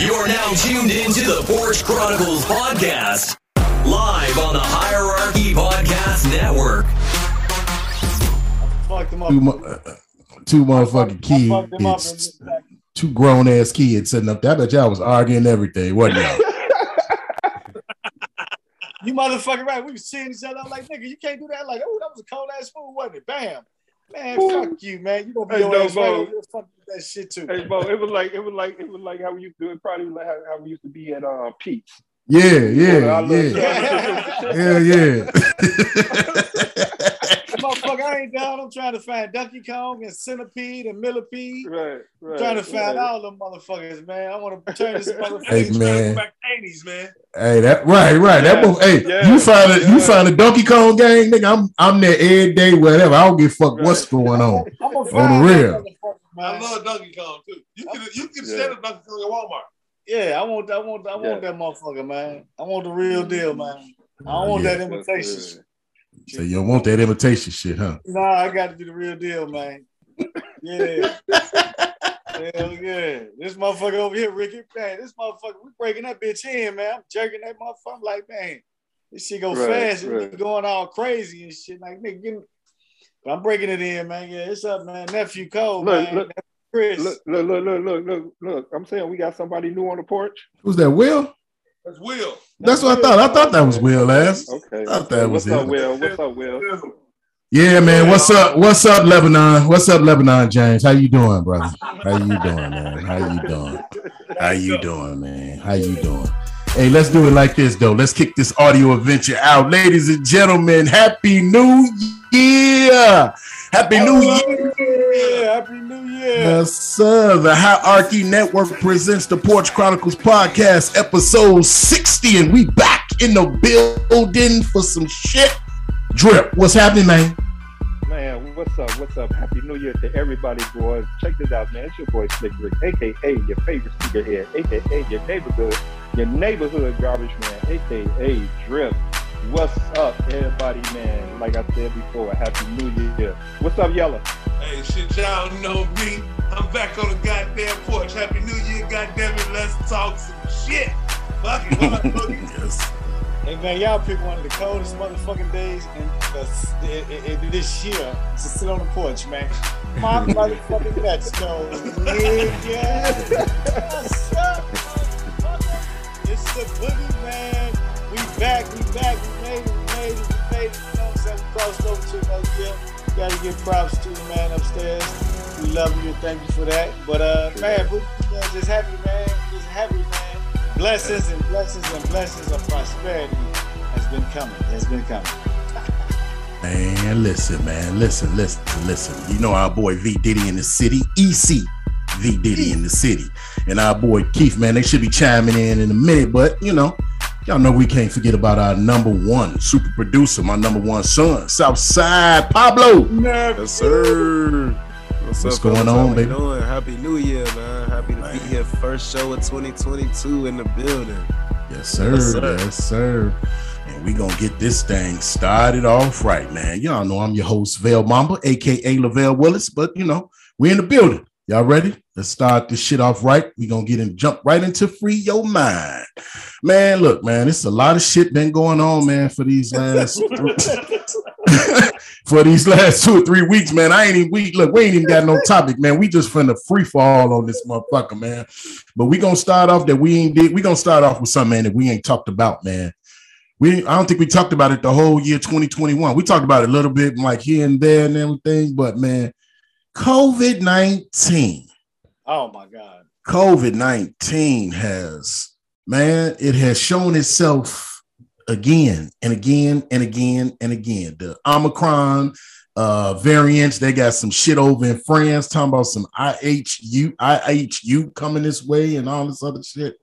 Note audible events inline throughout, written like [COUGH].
You're now tuned into the Porch Chronicles podcast, live on the Hierarchy Podcast Network. Fucked them up. Two, mo- uh, two motherfucking I fucked them up and kids, two grown ass kids sitting up there. I bet y'all was arguing everything, wasn't y'all? [LAUGHS] You motherfucking right. We was seeing each other. I'm like, nigga, you can't do that. Like, oh, that was a cold ass food, wasn't it? Bam. Man, fuck you, man. You gonna be Hey, your no, ass bro. fuck that shit too. Hey, Bo, it was like it was like it was like how we used to do it. Probably like how, how we used to be at uh, Pete's. Yeah, I yeah, love- yeah, yeah, yeah. [LAUGHS] [LAUGHS] [LAUGHS] Motherfucker, I ain't down. I'm trying to find Donkey Kong and Centipede and Millipede. Right, right. I'm trying to find right. all them motherfuckers, man. I want to turn this [LAUGHS] motherfucker. Hey, man. Back 80s, man. Hey, that right, right. That Yeah, mo- hey, yeah, you find a you find a Donkey Kong gang, nigga. I'm I'm there every day, whatever. I don't give a fuck what's going on. [LAUGHS] I'm gonna On the real. I love Donkey Kong too. You can you can Yeah. stand up Donkey Kong at Walmart. Yeah, I want, I want, I want Yeah. that motherfucker, man. I want the real deal, man. I don't want Yeah. that imitation. Shit. So you don't want that imitation shit, huh? Nah, I got to do the real deal, man. Yeah. Hell yeah. This motherfucker over here, Ricky, man, this motherfucker, we breaking that bitch in, man. I'm jerking that motherfucker. I'm like, man, this shit go Right, fast and right. be going all crazy and shit. Like, nigga, give me. But I'm breaking it in, man. Yeah, it's up, man. Nephew Cole, Look, man. look, Nephew Chris. Look, look, look, look, look, look, look. I'm saying we got somebody new on the porch. Who's that? Will? That's Will. That's what I thought. I thought that was Will ass. Okay. I thought that What's was up, it. Will? What's up, Will? Yeah, man. What's up? What's up, Lebanon? What's up, Lebanon James? How you doing, brother? How you doing, man? How you doing? How you doing, man? How you doing? Hey, let's do it like this, though. Let's kick this audio adventure out, ladies and gentlemen. Happy New Year! Happy New Year! Yeah, Happy New Year. Yes, sir. The Hierarchy Network presents the Porch Chronicles podcast, episode 60, and we back in the building for some shit. Drip, what's happening, man? Man, what's up? What's up? Happy New Year to everybody, boys. Check this out, man. It's your boy Slick Rick, aka your favorite speakerhead, aka your neighborhood, your neighborhood garbage man, aka Drip. What's up, everybody, man? Like I said before, Happy New Year. What's up, Yellow? Hey, shit, y'all know me. I'm back on the goddamn porch. Happy New Year, goddamn it. Let's talk some shit. Fuck it. What I told you. Yes. Hey man, y'all pick one of the coldest motherfucking days in, uh, in, in this year to sit on the porch, man. My [LAUGHS] motherfucking nuts go, nigga. What's up, motherfucker? It's the boogie, man. We back, we back, we made it, we made it, we made it. You know what I'm saying? We crossed over to another year. Gotta give props to the man upstairs. We love you and thank you for that. But uh, man, we man, just happy, man. Just happy, man. Blessings and blessings and blessings of prosperity has been coming. Has been coming. [LAUGHS] Man, listen, man, listen, listen, listen. You know our boy V Diddy in the city, EC V Diddy in the city, and our boy Keith, man. They should be chiming in in a minute, but you know, y'all know we can't forget about our number one super producer, my number one son, Southside Pablo. Yes, sir. What's, What's up, going fellas? on, How baby? Doing? Happy New Year, man. Happy to Man. be here. First show of 2022 in the building. Yes, sir. Yes, sir. Yes, sir. And we gonna get this thing started off right, man. Y'all know I'm your host, Vale Mamba, aka Lavelle Willis. But you know, we in the building. Y'all ready? Let's start this shit off right. We gonna get in, jump right into free your mind, man. Look, man, it's a lot of shit been going on, man, for these last [LAUGHS] for these last two or three weeks, man. I ain't even we look, we ain't even got no topic, man. We just finna free fall on this motherfucker, man. But we gonna start off that we ain't did. We gonna start off with something, man, that we ain't talked about, man. We I don't think we talked about it the whole year 2021. We talked about it a little bit, like here and there and everything, but man, COVID 19. Oh my God. COVID 19 has, man, it has shown itself again and again and again and again. The Omicron uh, variants, they got some shit over in France talking about some IHU, IHU coming this way and all this other shit.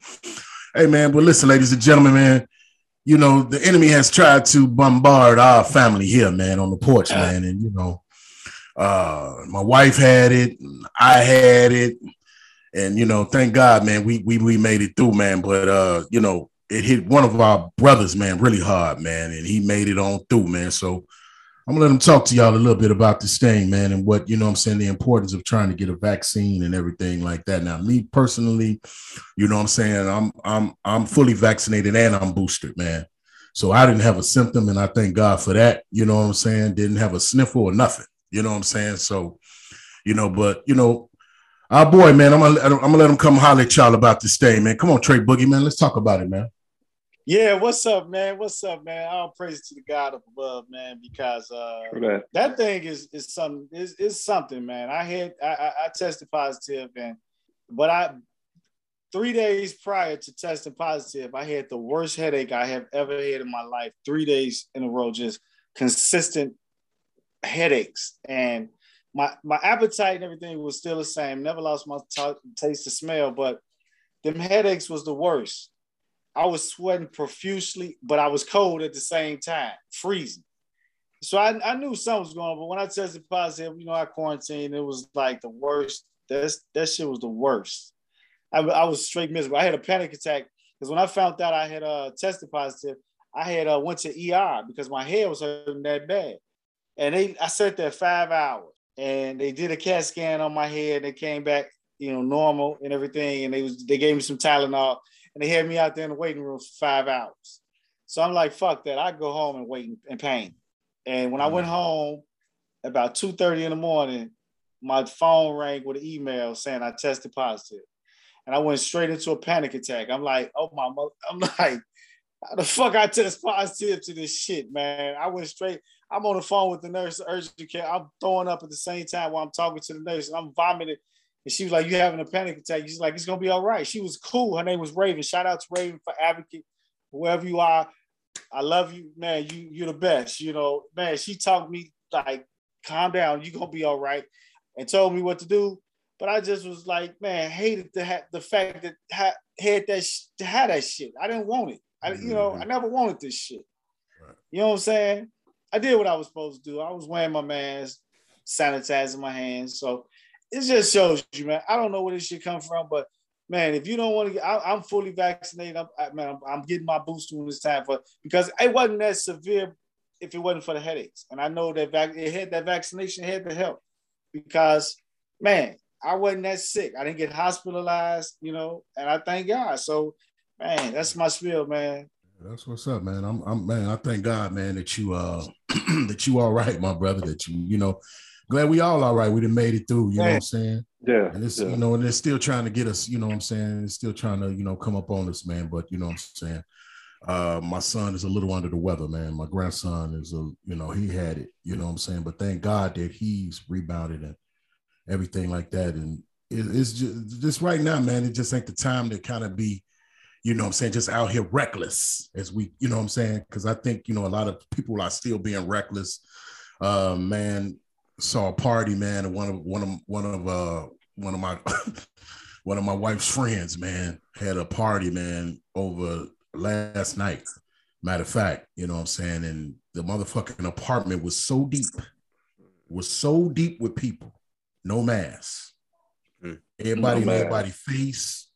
Hey, man, but listen, ladies and gentlemen, man, you know, the enemy has tried to bombard our family here, man, on the porch, man. And, you know, uh, my wife had it, I had it and you know, thank God, man, we we we made it through, man. But uh, you know, it hit one of our brothers, man, really hard, man, and he made it on through, man. So I'm gonna let him talk to y'all a little bit about this thing, man, and what you know I'm saying, the importance of trying to get a vaccine and everything like that. Now, me personally, you know what I'm saying, I'm I'm I'm fully vaccinated and I'm boosted, man. So I didn't have a symptom, and I thank God for that. You know what I'm saying? Didn't have a sniffle or nothing. You know what I'm saying? So, you know, but you know, our boy, man, I'm gonna I'm gonna let him come holler at y'all about this thing, man. Come on, Trey Boogie, man. Let's talk about it, man. Yeah, what's up, man? What's up, man? All praise to the God up above, man, because uh, that. that thing is is something is, is something, man. I had I, I, I tested positive, and but I three days prior to testing positive, I had the worst headache I have ever had in my life. Three days in a row, just consistent headaches, and my my appetite and everything was still the same. Never lost my t- taste of smell, but them headaches was the worst. I was sweating profusely, but I was cold at the same time, freezing. So I, I knew something was going on, but when I tested positive, you know, I quarantined. It was like the worst. That's that shit was the worst. I, I was straight miserable. I had a panic attack because when I found out I had uh, tested positive, I had uh, went to ER because my head was hurting that bad, and they I sat there five hours, and they did a CAT scan on my head. They came back, you know, normal and everything, and they was they gave me some Tylenol and they had me out there in the waiting room for five hours. So I'm like, fuck that. I go home and wait in, in pain. And when I went mm. home about 2:30 in the morning, my phone rang with an email saying I tested positive. And I went straight into a panic attack. I'm like, oh my mother, I'm [LAUGHS] like, how the fuck I test positive to this shit, man? I went straight. I'm on the phone with the nurse, urgent care. I'm throwing up at the same time while I'm talking to the nurse, and I'm vomiting. And she was like, You having a panic attack? She's like, It's gonna be all right. She was cool. Her name was Raven. Shout out to Raven for advocate, wherever you are. I love you, man. You you're the best. You know, man, she talked me like, calm down, you're gonna be all right, and told me what to do. But I just was like, man, hated the ha- the fact that ha- had that sh- to have that shit. I didn't want it. I you know, I mm-hmm. never wanted this shit. Right. You know what I'm saying? I did what I was supposed to do. I was wearing my mask, sanitizing my hands. So it just shows you, man. I don't know where this shit come from, but man, if you don't want to get, I, am fully vaccinated. I'm, I, man, I'm, I'm getting my booster when it's time for because it wasn't that severe if it wasn't for the headaches, and I know that vac- it had that vaccination had to help because man, I wasn't that sick. I didn't get hospitalized, you know, and I thank God. So, man, that's my spiel, man. That's what's up, man. I'm, I'm man. I thank God, man, that you uh [CLEARS THROAT] that you all right, my brother. That you, you know, glad we all all right. We done made it through. You know what I'm saying? Yeah. And it's yeah. you know, and they're still trying to get us. You know what I'm saying? They're still trying to you know come up on us, man. But you know what I'm saying. Uh, my son is a little under the weather, man. My grandson is a, you know, he had it. You know what I'm saying? But thank God that he's rebounded and everything like that. And it, it's just just right now, man. It just ain't the time to kind of be you know what I'm saying, just out here reckless as we, you know what I'm saying? Because I think, you know, a lot of people are still being reckless. Uh, man, saw a party, man, and one of one of one of uh one of my [LAUGHS] one of my wife's friends, man, had a party, man, over last night. Matter of fact, you know what I'm saying? And the motherfucking apartment was so deep, was so deep with people, no mask. Hmm. Everybody No in mask. everybody's face.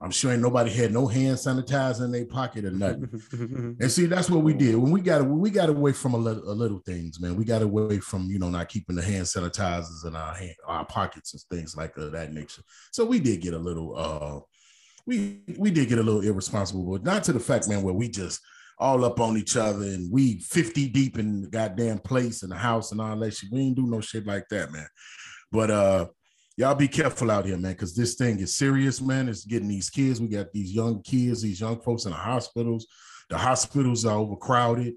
I'm sure ain't nobody had no hand sanitizer in their pocket or nothing. [LAUGHS] And see, that's what we did when we got when we got away from a little, a little things, man. We got away from you know not keeping the hand sanitizers in our hand, our pockets and things like that nature. So we did get a little, uh, we we did get a little irresponsible, but not to the fact, man, where we just all up on each other and we 50 deep in the goddamn place in the house and all that shit. We ain't do no shit like that, man. But uh y'all be careful out here, man, because this thing is serious, man. It's getting these kids. We got these young kids, these young folks in the hospitals. The hospitals are overcrowded.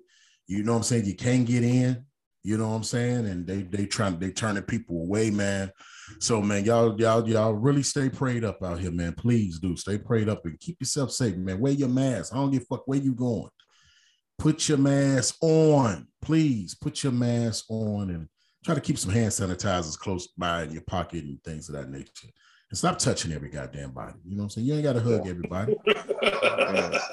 You know what I'm saying? You can't get in. You know what I'm saying? And they they trying they turning people away, man. So man, y'all y'all y'all really stay prayed up out here, man. Please do stay prayed up and keep yourself safe, man. Wear your mask. I don't give a fuck where you going. Put your mask on, please. Put your mask on and try to keep some hand sanitizers close by in your pocket and things of that nature. And stop touching every goddamn body. You know what I'm saying? You ain't got to hug everybody. [LAUGHS]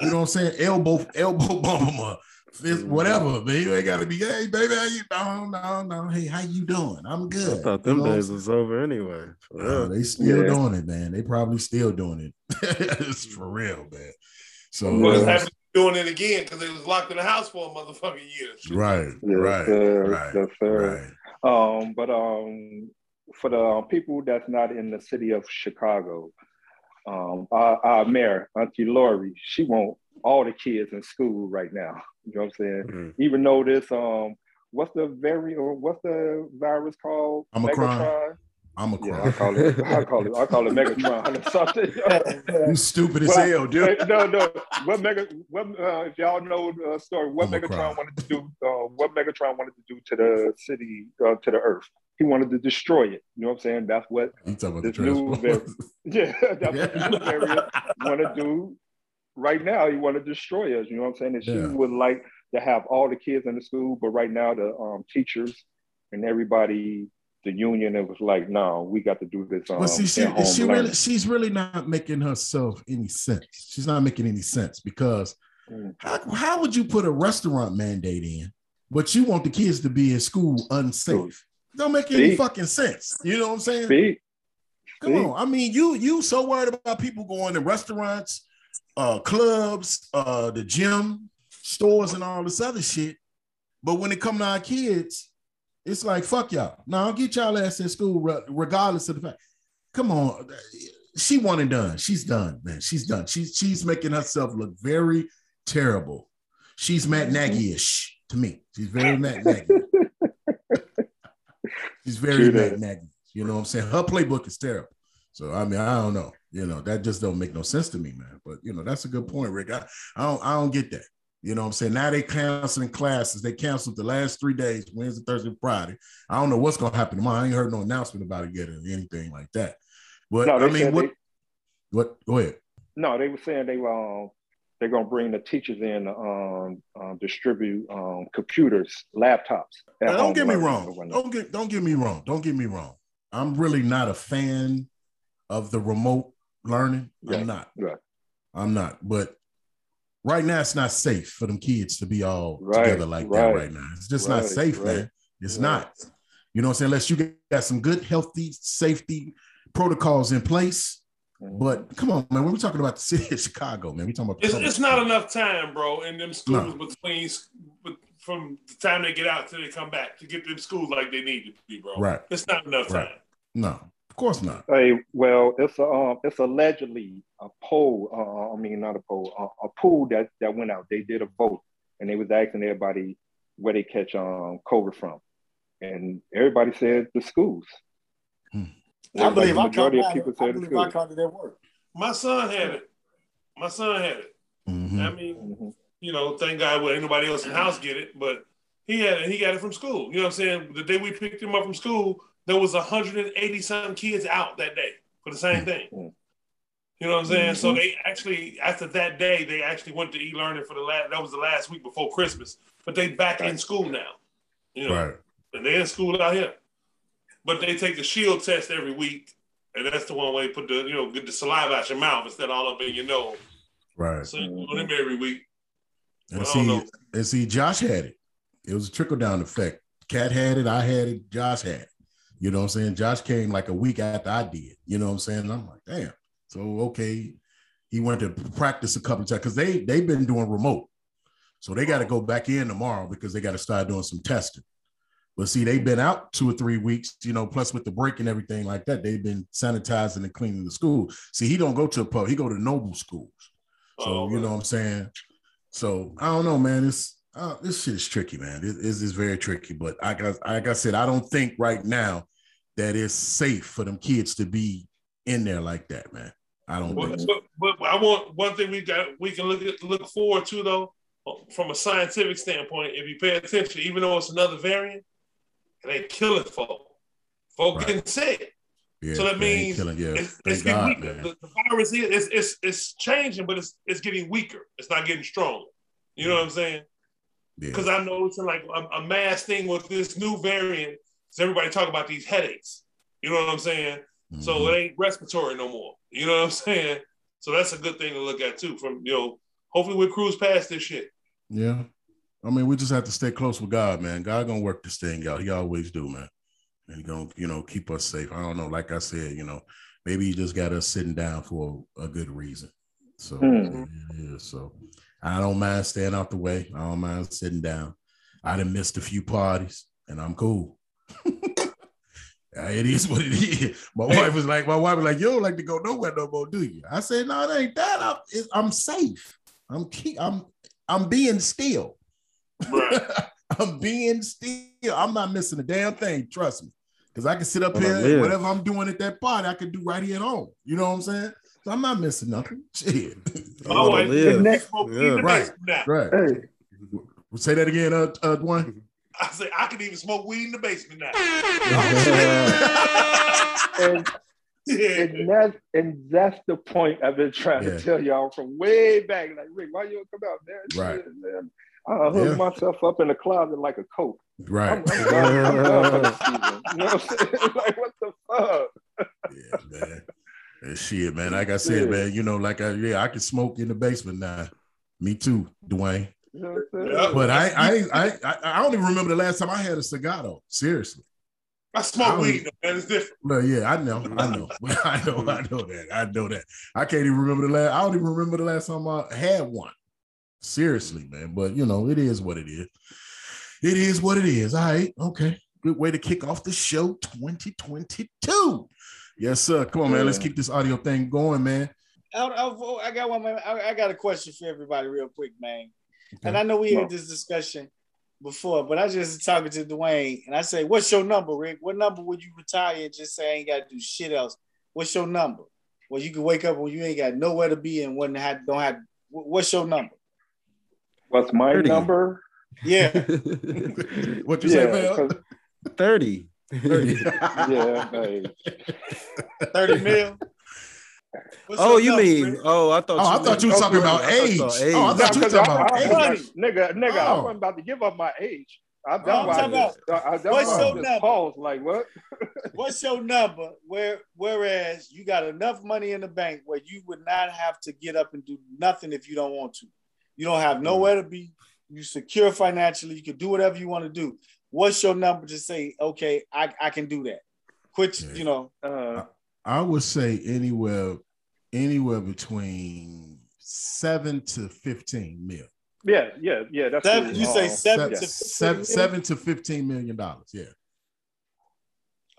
You know what I'm saying? Elbow, elbow bump them up. Fist, whatever, man. You ain't got to be, hey, baby, how you No, no, no. Hey, how you doing? I'm I good. thought You them know days was over anyway. For Uh, they still Yeah. doing it, man. They probably still doing it. [LAUGHS] it's for real, man. So What's uh, doing it again because they was locked in the house for a motherfucking year. Right, Yes, right, sir. right, Yes, sir. right. Um, but um, for the people that's not in the city of Chicago, um, our, our mayor, Auntie Lori, she want all the kids in school right now. You know what I'm saying? Mhm. Even though this, um, what's the very or what's the virus called? Omicron. Megatron? I'm a Yeah, I cry. call it. I call it. I call it Megatron or [LAUGHS] something. You stupid as Well, hell, dude. no, no. What Mega? What uh, if y'all know the story? What I'ma Megatron wanted to do? Uh, what Megatron wanted to do to the city, uh, to the Earth? He wanted to destroy it. You know what I'm saying? That's what. You talking about the This new Transformers? [LAUGHS] Yeah, that's what the new [LAUGHS] want to do. Right now, he want to destroy us. You know what I'm saying? And she Yeah. would like to have all the kids in the school, but right now the um, teachers and everybody, the union, it was like, no, we got to do this. Um, Well, see, she, she learning. really, she's really not making herself any sense. She's not making any sense because Mm. how, how would you put a restaurant mandate in, but you want the kids to be in school unsafe? Don't make any See? fucking sense. You know what I'm saying? See? Come See? on. I mean, you you so worried about people going to restaurants, uh, clubs, uh, the gym, stores, and all this other shit. But when it come to our kids, it's like fuck y'all. Now I'll get y'all ass in school regardless of the fact. Come on, she one and done. She's done, man. She's done. She's she's making herself look very terrible. She's Matt mm-hmm. Nagy-ish to me. She's very Matt Nagy. [LAUGHS] She's very True Matt. Nagy. You know what I'm saying? Her playbook is terrible. So I mean, I don't know. You know, that just don't make no sense to me, man. But you know, that's a good point, Rick. I, I don't I don't get that. You know what I'm saying? Now they canceling classes. They canceled the last three days, Wednesday, Thursday, Friday. I don't know what's gonna happen tomorrow. I ain't heard no announcement about it yet or anything like that. But No, I mean, what they- what go ahead. No, they were saying they were um, they're gonna bring the teachers in to um, um, distribute um, computers, laptops. Now, don't get me wrong. Don't get don't get me wrong. Don't get me wrong. I'm really not a fan of the remote learning. Right, I'm not. right. I'm not. But right now, it's not safe for them kids to be all Right, together like that right, right now. It's just not safe, right, man. It's right. not. You know what I'm saying? Unless you got some good, healthy, safety protocols in place. Mhm. But come on, man. When we're talking about the city of [LAUGHS] Chicago, man, we talking about It's, it's not enough time, bro, in them schools No. between from the time they get out till they come back to get them schools like they need to be, bro. Right. It's not enough Right. time. No, of course not. Hey, well, it's a um, it's allegedly a poll. Uh, I mean, not a poll, uh, a poll that that went out. They did a vote, and they was asking everybody where they catch um COVID from, and everybody said the schools. Hmm. I believe the I majority caught of people mine. I said the believe I schools. caught it at work. My son had it. My son had it. Mhm. I mean, Mhm. you know, thank God well, anybody else in the house get it, but he had it. He got it from school. You know what I'm saying? The day we picked him up from school, there was 180 some kids out that day for the same thing. [LAUGHS] Mm. You know what I'm saying? So Mhm. they actually, after that day, they actually went to e-learning for the last. That was the last week before Christmas, but they back in school now. You know, Right. and they're in school out here, but they take the shield test every week, and that's the one where they put the you know get the saliva out your mouth instead of all up in your nose. Right. So you do them every week. And see, and see, Josh had it. It was a trickle down effect. Cat had it, I had it, Josh had it. You know what I'm saying? Josh came like a week after I did. You know what I'm saying? And I'm like, damn. So okay, he went to practice a couple of times because they they've been doing remote. So they got to go back in tomorrow because they got to start doing some testing. But see, they've been out two or three weeks, you know, plus with the break and everything like that, they've been sanitizing and cleaning the school. See, he don't go to a pub, he go to noble schools. So Oh, you know what I'm saying. So I don't know, man. It's uh, this shit is tricky, man. It is very tricky. But I got, like I said, I don't think right now that it's safe for them kids to be in there like that, man. I don't But. So. but, but I want one thing we got we can look at, look forward to though, from a scientific standpoint. If you pay attention, even though it's another variant, it ain't killing folk. Folk Right. getting sick. Yeah, so that means killing. Yeah, it's, it's getting God, weaker. The, the virus is it's, it's it's changing, but it's it's getting weaker. It's not getting stronger. You know what I'm saying? Yeah, Because I'm noticing like a, a mass thing with this new variant. Is everybody talk about these headaches? You know what I'm saying? So Mhm. it ain't respiratory no more. You know what I'm [LAUGHS] saying? So that's a good thing to look at too. From you know, hopefully we cruise past this shit. yeah. I mean, we just have to stay close with God, man. God gonna work this thing out. He always do, man. And he gonna, you know, keep us safe. I don't know. Like I said, you know, maybe he just got us sitting down for a, a good reason. So Mhm. yeah, so I don't mind staying out the way. I don't mind sitting down. I done missed a few parties, and I'm cool. [LAUGHS] It is what it is. My [LAUGHS] wife was like, my wife was like, you don't like to go nowhere no more, do you? I said, no, it ain't that. I'm, I'm safe. I'm keep, I'm I'm being still. [LAUGHS] I'm being still. I'm not missing a damn thing. Trust me. Because I can sit up Wanna here and whatever I'm doing at that party, I can do right here at home. You know what I'm saying? So I'm not missing nothing. Shit. My wanna wife live. next smoke weed in the Yeah. Right. basement now. right. Hey, Say that again, uh, uh Dwayne. I say I can even smoke weed in the basement now. and, Yeah. and that's and that's the point I've been trying Yeah. to tell y'all from way back. Like, Rick, why you don't come out there? Right. Shit, man. I hook Yeah. myself up in the closet like a coat. I'm, Right. I'm I'm done for the season. You know what I'm saying? like, what the fuck? Yeah, man. And shit, man. Like I said, Yeah. man, you know, like I yeah, I can smoke in the basement now. Me too, Dwayne. You know what I'm saying? Yeah. But I I I I, I don't even remember the last time I had a cigar though. Seriously. I I smoke don't- weed, though, man. It's different. Well, yeah, I know, I know, [LAUGHS] I know, I know that, I know that. I can't even remember the last. I don't even remember the last time I had one. Seriously, man. But you know, it is what it is. It is what it is. All right, okay. Good way to kick off the show 2022. Yes, sir. Come on, man. Let's keep this audio thing going, man. I, I, oh, I got one. Man. I, I, got a question for everybody, real quick, man. Okay. And I know we had this discussion before, but I just talking to Dwayne and I say, "What's your number, Rick? What number would you retire and just say I ain't got to do shit else? What's your number? Well, you can wake up when you ain't got nowhere to be and when have, don't have. What's your number? What's my 30. number? Yeah. [LAUGHS] what you yeah, say, man? 30. [LAUGHS] yeah, [LAUGHS] 30 mil. What's oh, you mean? Friend? Oh, I thought. Oh, you I thought you were oh, talking about age. Oh, I thought you were talking about I, age. Nigga, nigga, oh. I'm about to give up my age. I, that's oh, I'm talking about, I, I, that's what's your number? Pause, like what? [LAUGHS] what's your number? Where whereas you got enough money in the bank where you would not have to get up and do nothing if you don't want to. You don't have nowhere to be. You secure financially. You can do whatever you want to do. What's your number to say, okay, I, I can do that? Quit, Yeah. you know. Uh, I would say anywhere, anywhere between seven to fifteen mil. yeah, yeah, yeah. That's Seven, it. you say seven yeah. to seven, seven to fifteen million dollars. Yeah,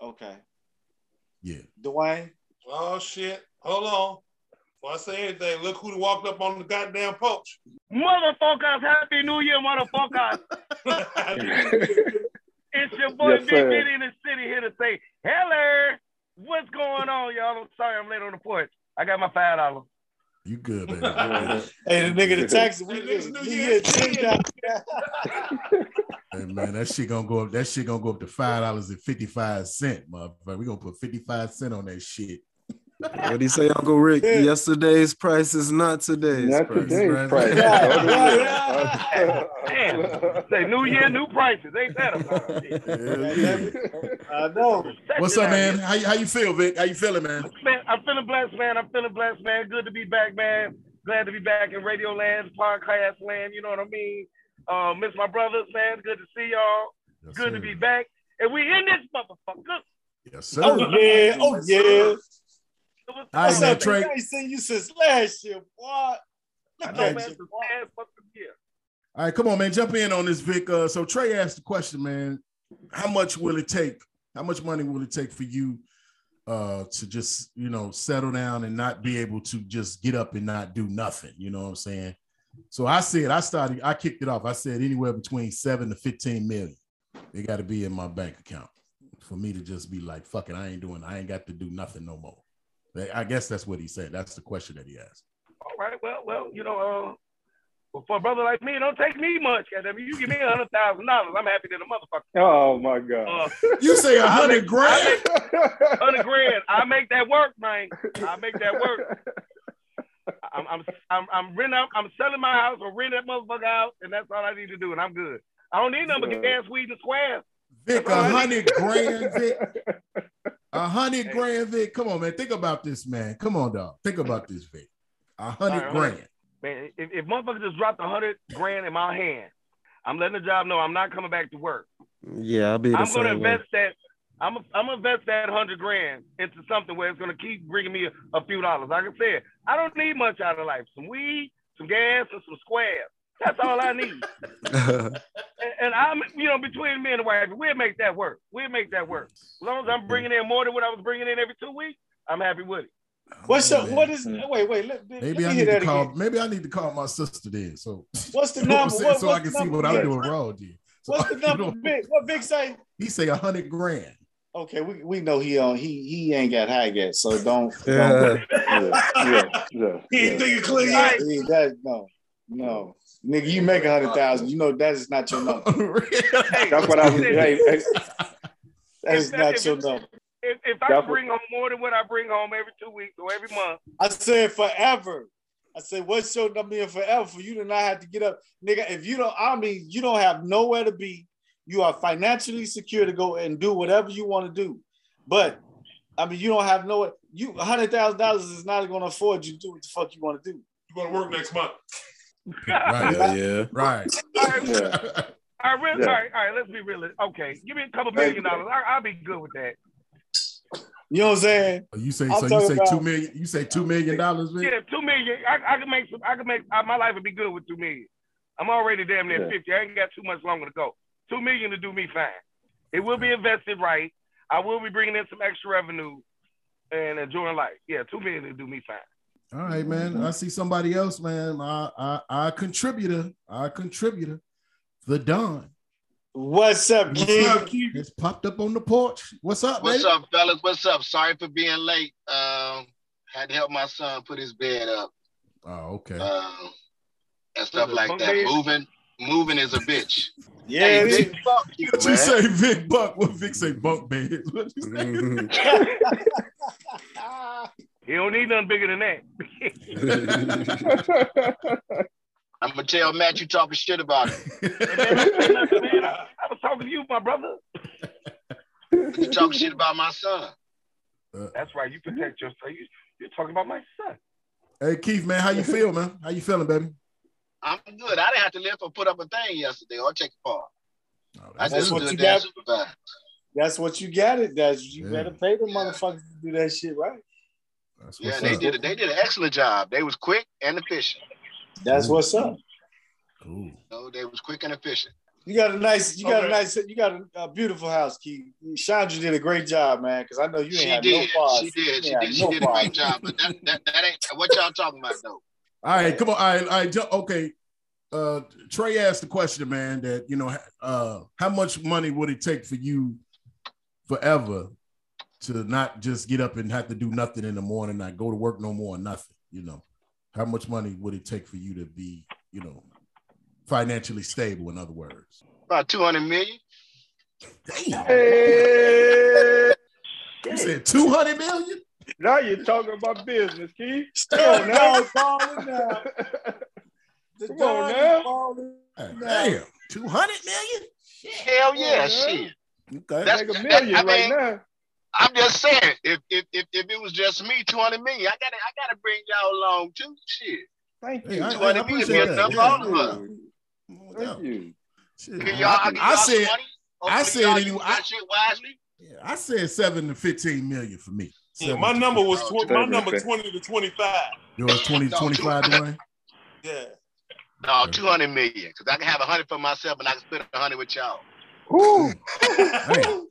Okay. yeah. Dwayne. Oh shit! Hold on. Before I say anything, look who walked up on the goddamn poach. Motherfuckers, Happy New Year, motherfuckers. [LAUGHS] It's your boy Yes, Big sir. Bitty in the city here to say, hello. What's going on, y'all? I'm sorry I'm late on the porch. I got my five dollars. You good, baby? [LAUGHS] Hey, the nigga, the taxi. Hey, We niggas New New Year, Year's ten Eve. dollars. Hey man, that shit gonna go up. That shit gonna go up to five dollars and fifty five cent, motherfucker. We gonna put fifty five cent on that shit. What do you say, Uncle Rick? Yeah. Yesterday's price is not today's Not price. today's right. price. Yeah, Damn. Say New Year, new prices. Ain't that a shit? Yeah. I know. What's up, man? How you, how you feel, Vic? How you feeling, man? Man, I'm feeling blessed, man. I'm feeling blessed, man. Good to be back, man. Glad to be back in radio land, podcast land. You know what I mean? Uh, miss my brothers, man. Good to see y'all. Yes, Good sir. to be back. And we in this motherfucker. Yes, sir. Oh yeah, oh yeah. What's All right, What's up, Trey. I ain't seen you since last year, boy. I know, at man. you, boy. ass fucking year. All right, come on, man. Jump in on this, Vic. Uh, so Trey asked the question, man. How much will it take? How much money will it take for you uh to just you know settle down and not be able to just get up and not do nothing? You know what I'm saying? So I said I started, I kicked it off. I said anywhere between seven to 15 million. It got to be in my bank account for me to just be like, fuck it, I ain't doing, I ain't got to do nothing no more. I guess that's what he said. That's the question that he asked. All right, well, well, you know, uh, for a brother like me, it don't take me much. goddamn it. You give me a hundred thousand dollars, I'm happy than a motherfucker. oh my god. Uh, [LAUGHS] You say a hundred grand? hundred grand, I make that work, man. I make that work. I'm, I'm, I'm, I'm renting out, I'm selling my house or renting that motherfucker out, and that's all I need to do, and I'm good. I don't need nothing but gas, weed, and squares. Vic, a hundred grand, Vic. [LAUGHS] A hundred grand, Vic. Come on, man. Think about this, man. Come on, dog. Think about this, Vic. A hundred All right, grand. Man, if, if motherfucker just dropped a hundred grand in my hand, I'm letting the job know I'm not coming back to work. Yeah, I'll be the I'm same gonna way. invest that. I'm I'm gonna invest that hundred grand into something where it's gonna keep bringing me a, a few dollars. Like I said, I don't need much out of life. Some weed, some gas, and some squares. That's all I need. [LAUGHS] and, and I'm, you know, between me and the wife, we'll make that work. We'll make that work. As long as I'm bringing in more than what I was bringing in every two weeks, I'm happy with it. What's Oh, up? What is? Wait, wait. Let, let Maybe me I hear need to call. again. Maybe I need to call my sister then. So What's the You know what I'm number? saying? What- so I can see what I'm doing wrong. Then. So What's I- the [LAUGHS] you number? know, Big? What Big say? he say a hundred grand. Okay, we, we know he on he he ain't got high yet, so don't. Yeah. Yeah, yeah, yeah. [LAUGHS] He ain't yeah. thinking clear yet. he, that no no nigga, you make a hundred thousand. You know that is not your number. [LAUGHS] That's what I was. Hey, hey, That is If not if your number. If, if I That's bring home more than what I bring home every two weeks or every month, I said forever. I said, what's your number in forever for you to not have to get up, nigga? If you don't, I mean, you don't have nowhere to be. You are financially secure to go and do whatever you want to do, but I mean, you don't have no. You hundred thousand dollars is not going to afford you to do what the fuck you want to do. You're gonna work next month. [LAUGHS] right. Yeah, yeah. Right. all right, yeah. [LAUGHS] all right, real, Yeah. all right, all right, let's be real. Okay, give me a couple million dollars. I, I'll be good with that. You know what I'm saying? You say I'm so? You say about- two million? You say two million dollars? Vic? Yeah, two million. I, I can make some. I can make uh, my life would be good with two million. I'm already damn near Yeah. fifty. I ain't got too much longer to go. Two million to do me fine. It will be invested right. I will be bringing in some extra revenue and enjoying life. Yeah, two million to do me fine. All right, man. I see somebody else, man. I, I, I contributor. I contributor. The Don. What's up, What's kid? It's popped up on the porch. What's up, What's baby? up, fellas? What's up? Sorry for being late. Um, had to help my son put his bed up Oh, okay. um, and stuff it, like that. bed? Moving, moving is a bitch. Yeah, hey, it is. Vic, fuck you, What you say, Vic Buck? What Vic say, bunk beds? What you say? He don't need nothing bigger than that. [LAUGHS] I'm gonna tell Matt you talking shit about him. man, I, I was talking to you, my brother. You talking shit about my son. That's right. You protect yourself. You, you're talking about my son. hey, Keith, man, how you feel, man? How you feeling, baby? I'm good. I didn't have to lift or put up a thing yesterday or take a part. Oh, I that's That's just what you got. supervised. That's what you got it. That's you Yeah. better pay the motherfuckers to do that shit, right? That's Yeah, they up. did it. They did an excellent job. They was quick and efficient. That's what's up. Cool. No, they was quick and efficient. You got a nice, you got a nice, you got a, a beautiful house, Keith. Chandra did a great job, man. Because I know you ain't She had did. no flaws. She did. She You ain't did. had She no did a flaws. great job. But that, that, that ain't what y'all talking about though. [LAUGHS] All right, come on. All right, all right. ju- Okay. Uh, Trey asked the question, man, that you know, uh, how much money would it take for you forever to not just get up and have to do nothing in the morning, not go to work no more, nothing? You know, how much money would it take for you to be, you know, financially stable? In other words, About two hundred million. damn, Hey, you said two hundred million. now you're talking about business, Keith. Still now balling now. The Come on now. balling now. Damn, two hundred million. Hell yeah, Yeah. shit. Okay. That's- Make a million I right mean- now. I'm just saying, if if if, if it was just me, two hundred million, I gotta I gotta bring y'all along too. Shit. Thank Hey, you. I, I 200 appreciate million that. enough Yeah. all of us. No Thank doubt. you. Shit. Can y'all, I, I, I said, money? I said anyway- I- shit wisely. yeah, I said seven to fifteen million for me. Yeah, my number was tw- my number twenty to twenty five. Yours twenty to twenty five, Dwayne. Yeah. No, two hundred million, because I can have a hundred for myself and I can split a hundred with y'all. Woo. Damn.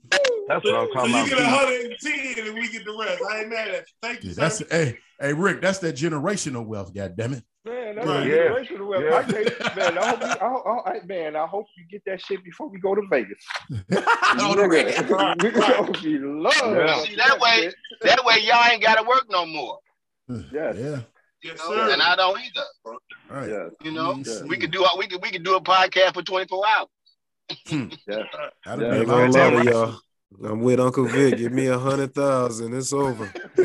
That's what I'm so talking you get a hundred and ten, and we get the rest. I ain't mad at you. Thank you, Yeah, sir. that's hey, hey, Rick. That's that generational wealth. God damn it. Man, that's Right. a Yeah. generational wealth. Yeah. I can't- man, I hope, you, I, I, I- man, I hope you get that shit before we go to Vegas. [LAUGHS] On the red. Nigga, [LAUGHS] we love. Yeah. See, that way- That way y'all ain't gotta work no more. Yes. Yeah. yes, You know? sir. And I don't either. All right. Yeah. You know? Yeah. We could do we could we could do a podcast for 24 hours. Hmm. Uh, That'd Yeah. be I a ain't lot gonna of lie time. to y'all. I'm with Uncle Vic. Give me a hundred thousand. It's over. [LAUGHS]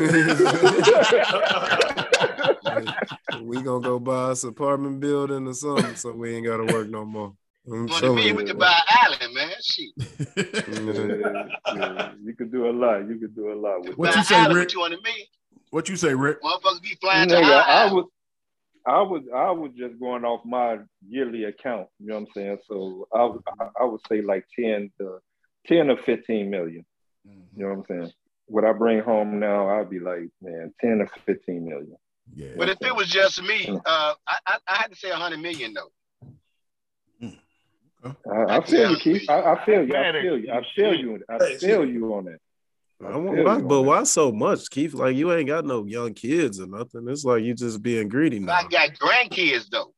we gonna go buy us apartment building or something, so we ain't gotta work no more. I'm What telling me, we you. could buy an island, man. Shit. Yeah. Yeah, yeah. You could do a lot. You could do a lot with What buy you say, island Rick? for 200 million. what you say, Rick? Motherfuckers be flying to Nigga, I Island. Was, I was, I was just going off my yearly account. You know what I'm saying? So I, would- I, I would say like ten to ten or fifteen million. You know what I'm saying? What I bring home now, I'd be like, man, ten or fifteen million. Yeah. But if it was just me, uh, I, I, I had to say 100 million though. I, I feel you, Keith. I, I feel you. I feel you. I feel you. I feel you on that. I want- why- but why so much, Keith? Like you ain't got no young kids or nothing. It's like you just being greedy now. I got grandkids though.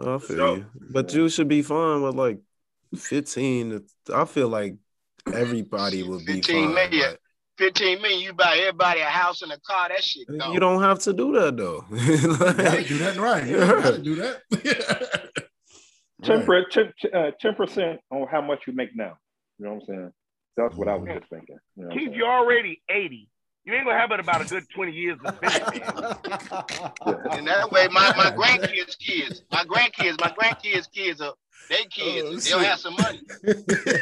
I feel you. But you should be fine with like 15. I feel like everybody would be 15 fine. million. 15 million, you buy everybody a house and a car. That shit but gone. [LAUGHS] You don't have to do that though. [LAUGHS] You do that right. You gotta do that. Ten per- ten uh, 10% on how much you make now. You know what I'm saying? That's what I was mm-hmm. just thinking. You know Keith, you're already 80. You ain't gonna have it about a good 20 years to spend it, man. [LAUGHS] And that way, my, my [LAUGHS] grandkids' kids, my grandkids, my grandkids' kids are they kids. Oh, They'll have some money.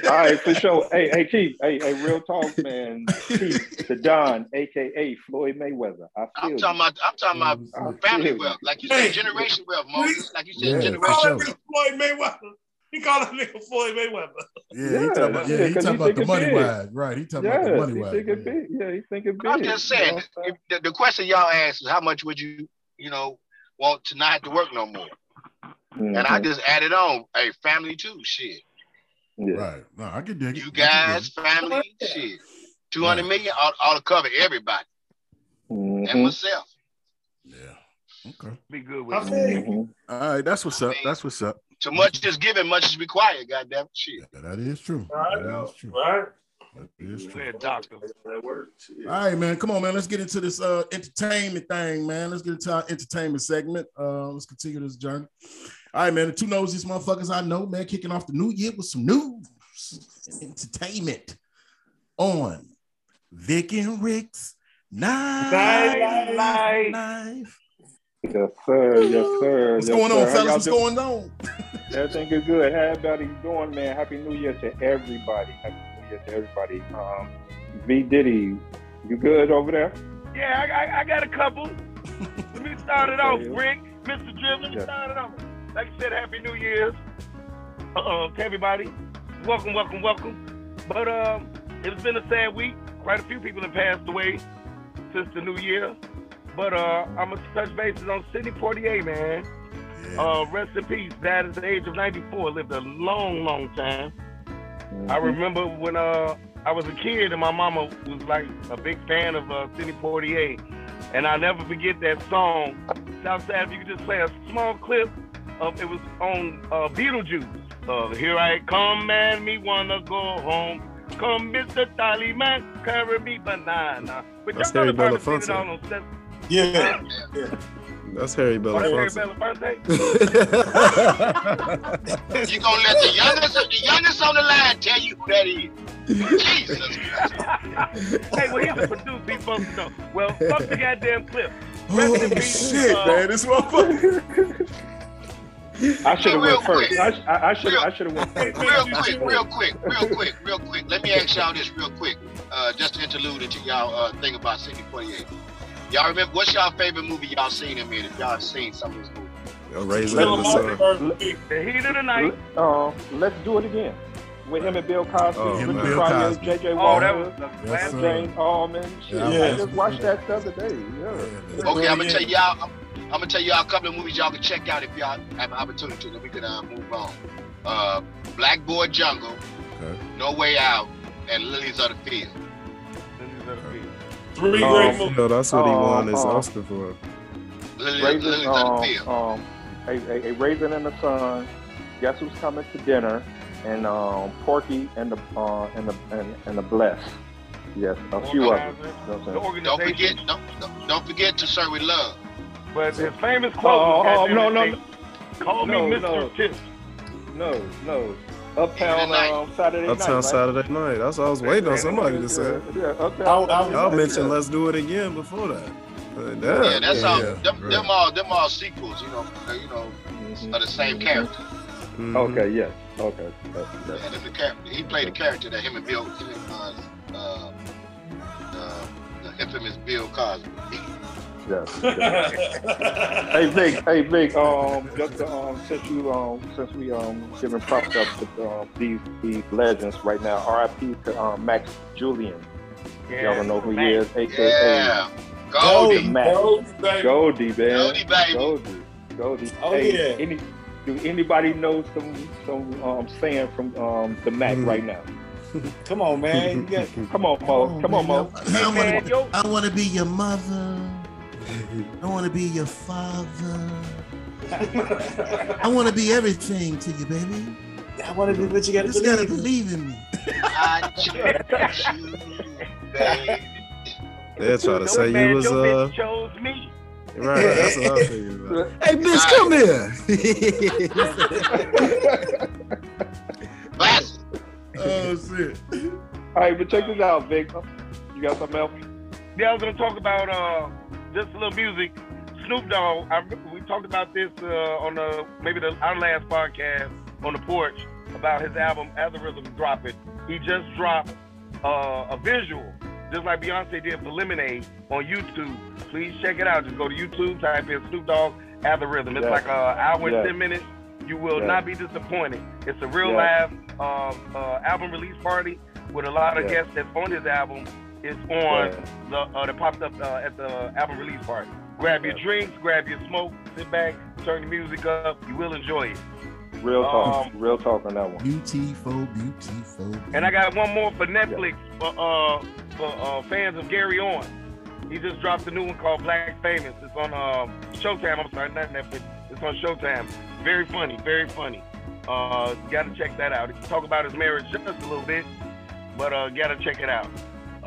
All right, for sure. Hey, hey, Keith. Hey, hey, real talk, man. Keith, the Don, aka Floyd Mayweather. I feel I'm talking about I'm talking about mm-hmm. I family wealth. Like you said, generation wealth, Moses. Like you said, Yeah, generation call sure. Floyd Mayweather. [LAUGHS] He called that nigga Floyd Mayweather. Yeah, Yeah, he talking about, yeah, yeah, he 'cause talking he about the money big. wise. Right. He talking about the Yeah, money he wise. thinking yeah. big. Yeah, he's thinking big. I'm just You know saying, if the, the question y'all asked is how much would you, you know, want to not have to work no more? saying? And I Mhm. just added on, hey, family too, shit. Mm-hmm. Yeah. Right. No, I can dig it. You I can dig guys, it. family, [LAUGHS] shit. 200 million ought, ought to cover everybody and Mhm. myself. Yeah. Okay. Be good with it. feel you. Mhm. All right. That's what's up. That's what's up. Too much is given, much is required, goddamn shit. Yeah, that is true. Right. That is true. Right? That is true. Said doctor. That works. All right, man. Come on, man. Let's get into this uh entertainment thing, man. Let's get into our entertainment segment. Uh, let's continue this journey. All right, man. The two nosiest motherfuckers I know, man, kicking off the new year with some news, entertainment on Vic and Rick's Night Night Life. Life. Yes, sir. Yes, sir. What's yes, going sir. on, fellas? What's doing? going on? Everything is good. How everybody doing, man? Happy New Year to everybody. Happy New Year to everybody. Um, V Diddy, you good over there? Yeah, I, I, I got a couple. Let me start it off, Rick, Mr. Jim. Let me Yeah. start it off. Like I said, Happy New Year's uh, to everybody. Welcome, welcome, welcome. But um, it's been a sad week. Quite a few people have passed away since the new year. But uh, I'm gonna touch bases on Sidney Poitier, man. Yeah. Uh, rest in peace. Died at the age of 94. Lived a long, long time. Mm-hmm. I remember when uh, I was a kid and my mama was like a big fan of uh, Sidney Poitier. And I'll never forget that song. Southside, if you could just play a small clip of it was on uh, Beetlejuice. Uh, Here I come and me wanna go home. Come, Mr. Tallyman, carry me banana. But That's y'all Harry probably seen it Belafonte. All on set. Yeah. That's Harry that's Harry Belafonte. Belafonte? [LAUGHS] You gonna let the youngest, the youngest on the line tell you who that is? Jesus Christ. hey, well, he's a producer. He's supposed to know. Well, fuck the goddamn clip. Rest in Oh peace, shit, uh, man! This motherfucker. I should have Real went first. quick. I, I, I should I should have went first. Real quick, real quick, real quick, real quick. Let me ask y'all this real quick. Uh, just to interlude into y'all uh, thing about Sidney Poitier. Y'all remember what's y'all favorite movie y'all seen him in? If y'all seen some of his movies. A razor Let in the him. The heat of the night. Uh, let's do it again. With him and Bill Cosby, Oh, Richard. Bill Pryor, Cosby. J.J. Oh, Walker, the Yes, last sir. James Allman. Shit, Yeah, I just watched that the other day. Yeah. Okay, I'm gonna tell y'all. I'm, I'm gonna tell y'all a couple of movies y'all can check out if y'all have an opportunity to. Then we can uh, move on. Uh, Blackboard Jungle, Okay. No Way Out, and Lilies of the Field. Three Um, great movies. No, that's what he Oh, won his oh. Oscar for. Lilies, Raisin, Lilies um, um, a, a, a raisin in the sun. Guess who's coming to dinner? And um, Porgy and the uh, and the and, and the bless. Yes, a few of them. You know what I'm The saying? Don't forget, don't, don't, don't forget to serve with love. But his famous quote Oh, was oh, goddamn no, no, Call no, me Mr. no. Tips. No, no. Uptown Night. um, Saturday Uptown night. right? Saturday night. That's what I was waiting on somebody to say. Yeah, yeah, Uptown I- I- Saturday Y'all night, mentioned yeah. Let's Do It Again before that. But Yeah, that's yeah, all. yeah, them, right. them all, them all sequels. You know, uh, you know, Mhm. of the same character. Mhm. Okay, yes. Okay. That's, that's, Yeah, them the character. He played the character that him and Bill, him and, uh, uh, uh, the infamous Bill Cosby. Yes. yes. hey Vic, hey Vic, um, just um, since you um, since we um giving props up to um, these these legends right now, R.I.P. to um, Max Julien. Y'all don't know who he is, aka Yeah, Goldie. Mack. Goldie, baby. Goldie, man. Goldie, baby. Goldie. Goldie. Oh, hey, yeah. Any, do anybody know some some um saying from um the Mack Mm. right now? Come on, man. You got, Come on, Mo. Come on, Mo. I Man, want to. yo, I want to be your mother. I want to be your father. I want to be everything to you, baby. I want to do what you got to to just gotta believe. believe in me. I choose you, baby. They're trying to yo, say man, you was your uh bitch chose me. right. That's what I figured. About. [LAUGHS] Hey, bitch, come here. [LAUGHS] Classic. Oh shit. All right, but check this out, Vic. You got something else? Yeah, I was gonna talk about uh, just a little music. Snoop Dogg. I, we talked about this uh, on the maybe the our last podcast on the porch about his album Algorithm dropping. He just dropped uh, a visual, just like Beyonce did for Lemonade on YouTube. Please check it out. Just go to YouTube, type in Snoop Dogg Algorithm. It's like an hour and ten minutes. You will not be disappointed. It's a real live um, uh, album release party with a lot of guests that's on his album. It's on Yeah. the uh, that popped up uh, at the album release party. Grab your drinks, grab your smoke, sit back, turn the music up. You will enjoy it. Real talk. Um, Real talk on that one. Beautiful, beautiful. And I got one more for Netflix for uh, for uh, fans of Gary Owens. He just dropped a new one called Black Famous. It's on um, Showtime. I'm sorry, not Netflix. It's on Showtime. Very funny, very funny. Uh, got to check that out. He talk about his marriage just a little bit, but uh, got to check it out.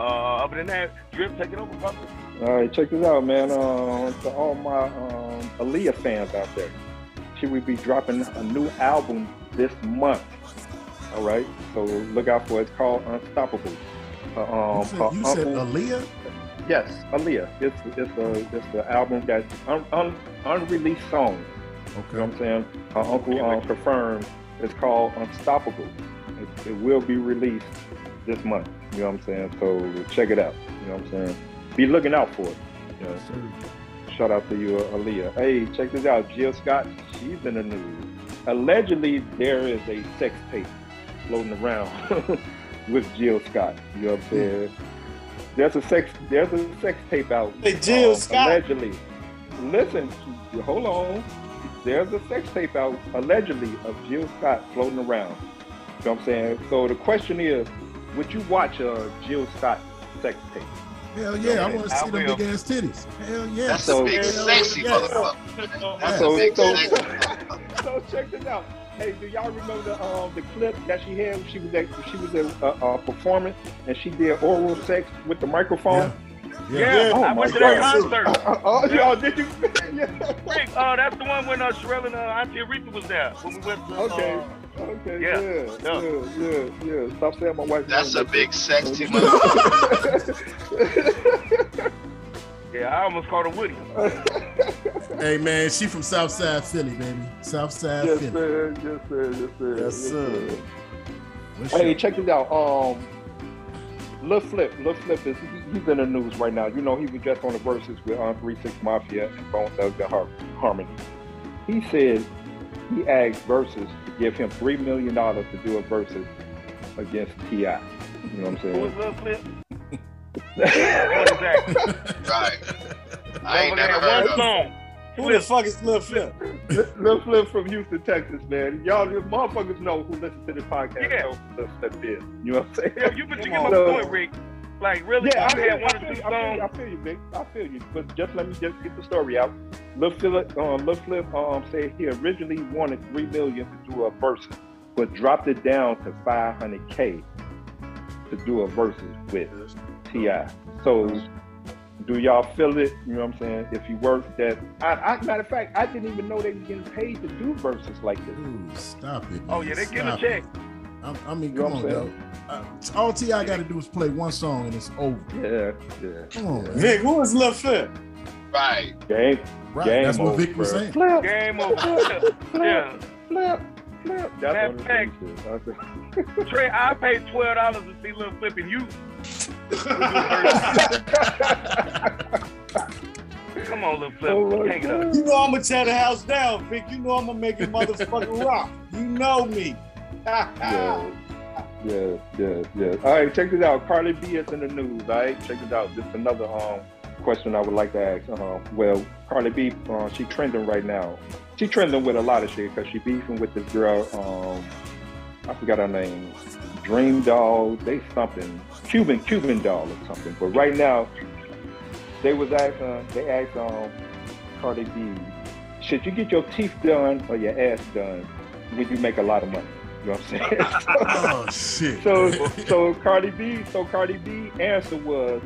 Uh, other than that, Drip, take it over, brother. All right, check this out, man. Uh, to all my um, Aaliyah fans out there, she will be dropping a new album this month. All right, so look out for it. It's called Unstoppable. Uh, um, You said, her you said Aaliyah? Yes, Aaliyah. It's it's a it's the album that's un, un, unreleased songs. You know Okay. what I'm saying? Her uncle um, confirmed it's called Unstoppable. It, it will be released this month. You know what I'm saying? So check it out. You know what I'm saying? Be looking out for it. You know? Shout out to you, uh, Aaliyah. Hey, check this out. Jill Scott, she's in the news. Allegedly, there is a sex tape floating around [LAUGHS] with Jill Scott. You know what I'm saying? There's a sex there's a sex tape out. Hey, Jill um, Scott. Allegedly. Listen, hold on. There's a sex tape out allegedly of Jill Scott floating around. You know what I'm saying? So the question is, would you watch a Jill Scott sex tape? Hell yeah, I want to see them will. big ass titties. Hell yeah. That's So- a big Hell sexy yeah. motherfucker. That's So- a big so- sexy. So check this out. Hey, do y'all remember the um the clip that she had? when She was at she was at uh, uh, performance and she did oral sex with the microphone. Yeah, Oh I went to that God. concert. [LAUGHS] Oh, y'all did you? [LAUGHS] yeah. Rick, uh, that's the one when uh, Sherelle and uh, Auntie Aretha was there when we went to. Okay. Uh, Okay. Yeah. Yeah. Yeah. Yeah. Yeah. Yeah. Stop saying my wife. That's a name like big that. sexy motherfucker. [LAUGHS] yeah, I almost called her Woody. [LAUGHS] Hey man, she from Southside Philly, baby. Southside yes, Philly. sir. Yes, sir. Yes, sir. Yes, sir. What's Hey, your- check this out. Um, Lil Flip, Lil Flip is he- he's in the news right now. You know he was just on the Verzuz with um, Three Six Mafia and Bone Thugs and Har- Harmony. He said he asked Verzuz to give him three million dollars to do a versus against Ti. You know what I'm Who was saying? Lil Flip? What is that? Right. I ain't never heard one of him. song. Who the fuck is Lil Flip? Lil Flip from Houston, Texas, man. Y'all you motherfuckers know who listen to this podcast Yeah. know who Lil Flip is. You know what I'm saying? Yeah, you, but you get on. my So- point, Rick. Like, really, Yeah, I I feel, had you, one I, or feel, two you, I, feel you, I feel you, Vic. I feel you. But just let me just get the story out. Lil Flip, um, Lil Flip um, said he originally wanted three million to do a versus, but dropped it down to 500k to do a versus with Ti. So, do y'all feel it? You know what I'm saying? If you work that, I, I matter of fact, I didn't even know they were getting paid to do verses like this. Ooh, stop it. Man. Oh, yeah, they get a Stop check. it. I, I mean, You know come on, I'm yo. Uh, all T.I. got to do is play one song and it's over. Yeah, yeah. Come on, man. Vic, who is Lil Flip? Right. Game, Right, game that's what over, Vic was bro. saying. Flip, Game over. yeah. flip, flip. That's Matter fact- it is. [LAUGHS] Trey, I paid twelve dollars to see Lil Flip and you. [LAUGHS] Come on, Lil Flip. Oh, Hang it up. You know I'm gonna tear the house down, Vic. You know I'm gonna make it motherfucking rock. You know me. Yeah, yeah, yeah. All right, check this out. Cardi B is in the news. All right, check this out. This is another um question I would like to ask. Uh, well, Cardi B, uh, she trending right now. She trending with a lot of shit because she beefing with this girl. Um, I forgot her name. Dream Doll. They something Cuban Cuban doll or something. But right now, they was asking. They asked um, Cardi B, should you get your teeth done or your ass done when you make a lot of money? You know what I'm saying? [LAUGHS] Oh shit. So so Cardi B, so Cardi B answer was,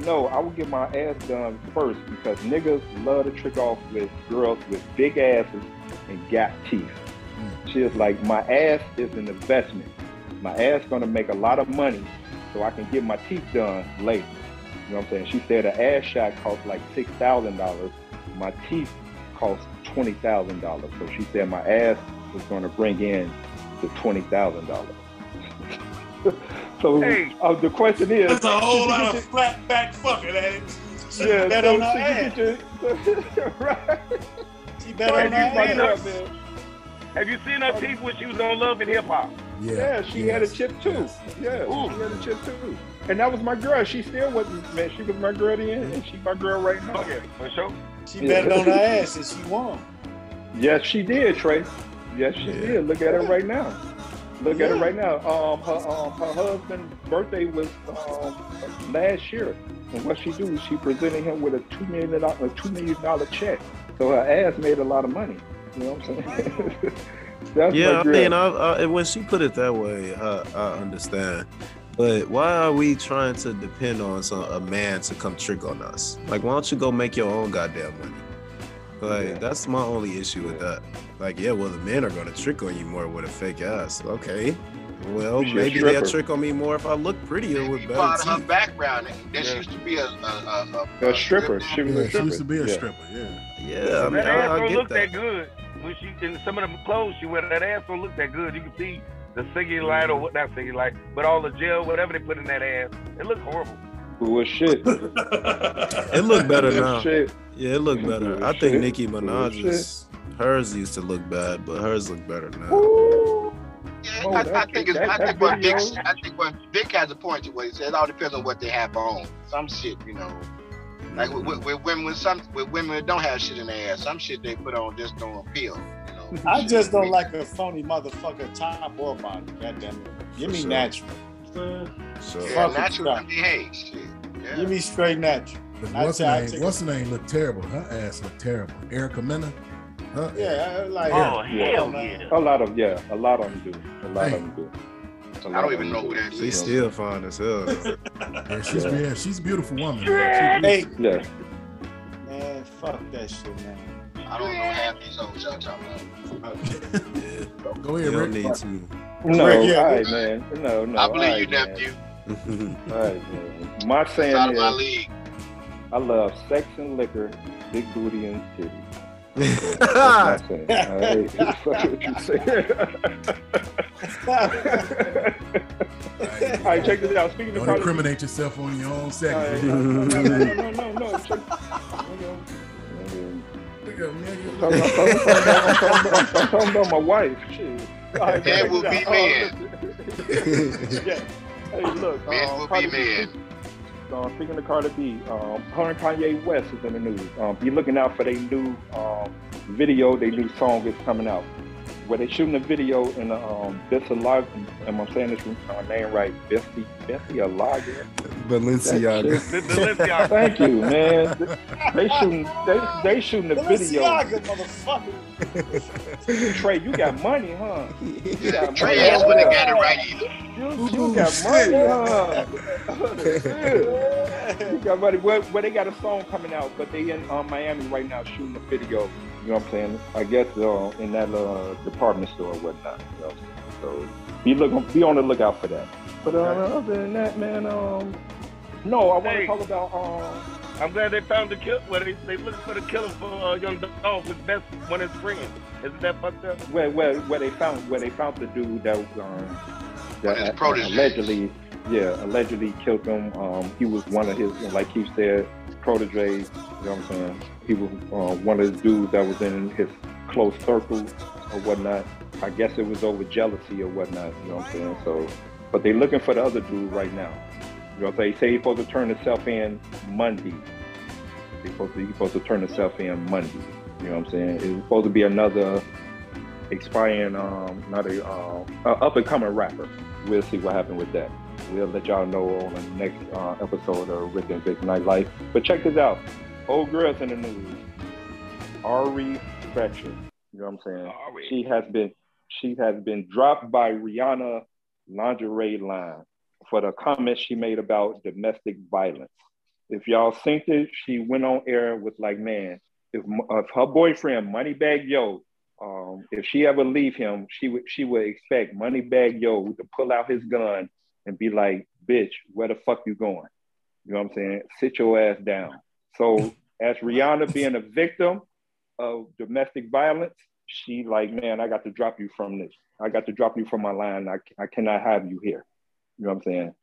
no, I will get my ass done first because niggas love to trick off with girls with big asses and gap teeth. Mm. She was like, my ass is an investment. My ass gonna make a lot of money so I can get my teeth done later. You know what I'm saying? She said an ass shot costs like six thousand dollars. My teeth cost twenty thousand dollars. So she said my ass was gonna bring in the twenty thousand dollars. [LAUGHS] so Hey. uh, the question is, That's a whole lot of flat back fucking at it. yeah, bet so on her should you get your, [LAUGHS] right? She better on have you seen ass. her, man? Have you seen her teeth when she was on Love and Hip Hop? Yeah, Yeah, she had a chip too. yes. Yeah, Ooh. she had a chip too. And that was my girl. She still wasn't, man. She was my girl then, and she my girl right now. Yeah, for sure. She bet on her ass and she won. Yes, she did, Trey. Yes, she Yeah. did. Look at her right now. Look at her right now. Um, her um, her husband's birthday was um, last year, and what she do? She presented him with a two million dollar a two million dollar check. So her ass made a lot of money. You know what I'm saying? [LAUGHS] That's Yeah, I mean, I, I, when she put it that way, I, I understand. But why are we trying to depend on some, a man to come trick on us? Like, why don't you go make your own goddamn money? Like, Yeah. that's my only issue with that. Like, yeah, well, the men are gonna trick on you more with a fake ass. Okay, well, She maybe they'll trick on me more if I look prettier with Maybe better part of her teeth. background. That Yeah. used to be a, a, a, a stripper. She was Yeah, a she used to be a Yeah. stripper. Yeah. Yeah, I mean, that ass I, I don't get look that. that. good. When she in some of the clothes she wear, that ass don't look that good. You can see the cellulite light or mm-hmm. what not cellulite, but all the gel, whatever they put in that ass, it looks horrible. Well, shit. [LAUGHS] It look better Well, now. Shit. Yeah, it looked better. I Shit. think Nicki Shit. Minaj's hers used to look bad, but hers look better now. Ooh. Yeah, Oh, I, I think it's, that- I think what Vic, I think what Vic has a point to what he said. It all depends on what they have on. Some shit, you know, like with, with, with women, with some with women that don't have shit in their ass. Some shit they put on just don't appeal. You know. I just don't like a phony motherfucker top or bottom. Goddamn it. Give For me sure. natural. So, Yeah, natural. I mean, hey, shit. Yeah. Give me straight natural. But what's say- her name? What's her name? Look terrible. Her ass look terrible. Erica Mena. Huh? Yeah, like. Oh Yeah. hell yeah! A lot of yeah, a lot of them do. A lot Hey. of them do. A I lot don't even know who that is. she's still fine as hell. [LAUGHS] Yeah, she's Yeah. yeah, she's a beautiful woman. man. Hey, Yeah. man, fuck that shit, man. I don't know half these hoes y'all talking about. yeah, [LAUGHS] Go you ahead, don't Rick. need to. No, Rick, yeah. all right, man. No, no. I believe all you, right, man. nephew. [LAUGHS] All right, man. My It's saying out of my is, league. I love sex and liquor, big booty and titties. [LAUGHS] That's my saying. All right. Fuck what you say. All right, check this out. Speaking of Don't Cardi- incriminate yourself on your own sex. segment. no, no, no, no, no, no. Check. Nigga, nigga. I'm talking, I'm talking- I'm talking about- I'm talking about my wife. Shit. All right, Men will be out. [LAUGHS] yeah. Hey, look. Men um, will be B- men. Uh, speaking of Cardi B, um, her and Kanye West is in the news. Um, be looking out for their new um, video. Their new song is coming out. Where they shooting a video in the um, Balenciaga. Am I saying this uh, name right? Bessie, Bessie Alaga. Balenciaga. The, the [LAUGHS] Balenciaga. Thank you, man. They shooting. They, they shooting the video. Balenciaga, motherfucker. Trey, you got money, huh? You got Trey money. ass wouldn't got it right either. You, you got money, huh? you got money. Well, well, they got a song coming out, but they in um, Miami right now shooting a video. You know what I'm saying? I guess uh, in that uh, department store or whatnot. You know what I'm? So be look, be on the lookout for that. But uh, other than that, man, um, no, I want to Hey. talk about um, I'm glad they found the killer. Well, they they looking for the killer for uh, Young Dolph, his best one of his friends. Isn't that fucked up? where where where they found where they found the dude that was um One his that proteges. allegedly yeah allegedly killed him. Um, he was one of his like he said proteges. You know what I'm saying? He was uh, one of the dudes that was in his close circle or whatnot. I guess it was over jealousy or whatnot. You know what I'm saying? So, but they're looking for the other dude right now. You know what I'm saying? He say he's supposed to turn himself in Monday. He's supposed to he's supposed to turn himself in Monday. You know what I'm saying? It's supposed to be another expiring, um, not a um, up and coming rapper. We'll see what happens with that. We'll let y'all know on the next uh, episode of Rick and Vic Nightlife. But check this out. Old girls in the news. Ari Fletcher. You know what I'm saying? Ari. She has been she has been dropped by Rihanna lingerie line for the comments she made about domestic violence. If y'all think it, she went on air with like, man, if, if her boyfriend Moneybagg Yo, um, if she ever leave him, she would she would expect Moneybagg Yo to pull out his gun and be like, bitch, where the fuck you going? You know what I'm saying? Sit your ass down. So as Rihanna being a victim of domestic violence, she like, man, I got to drop you from this. I got to drop you from my line. I, I cannot have you here. You know what I'm saying?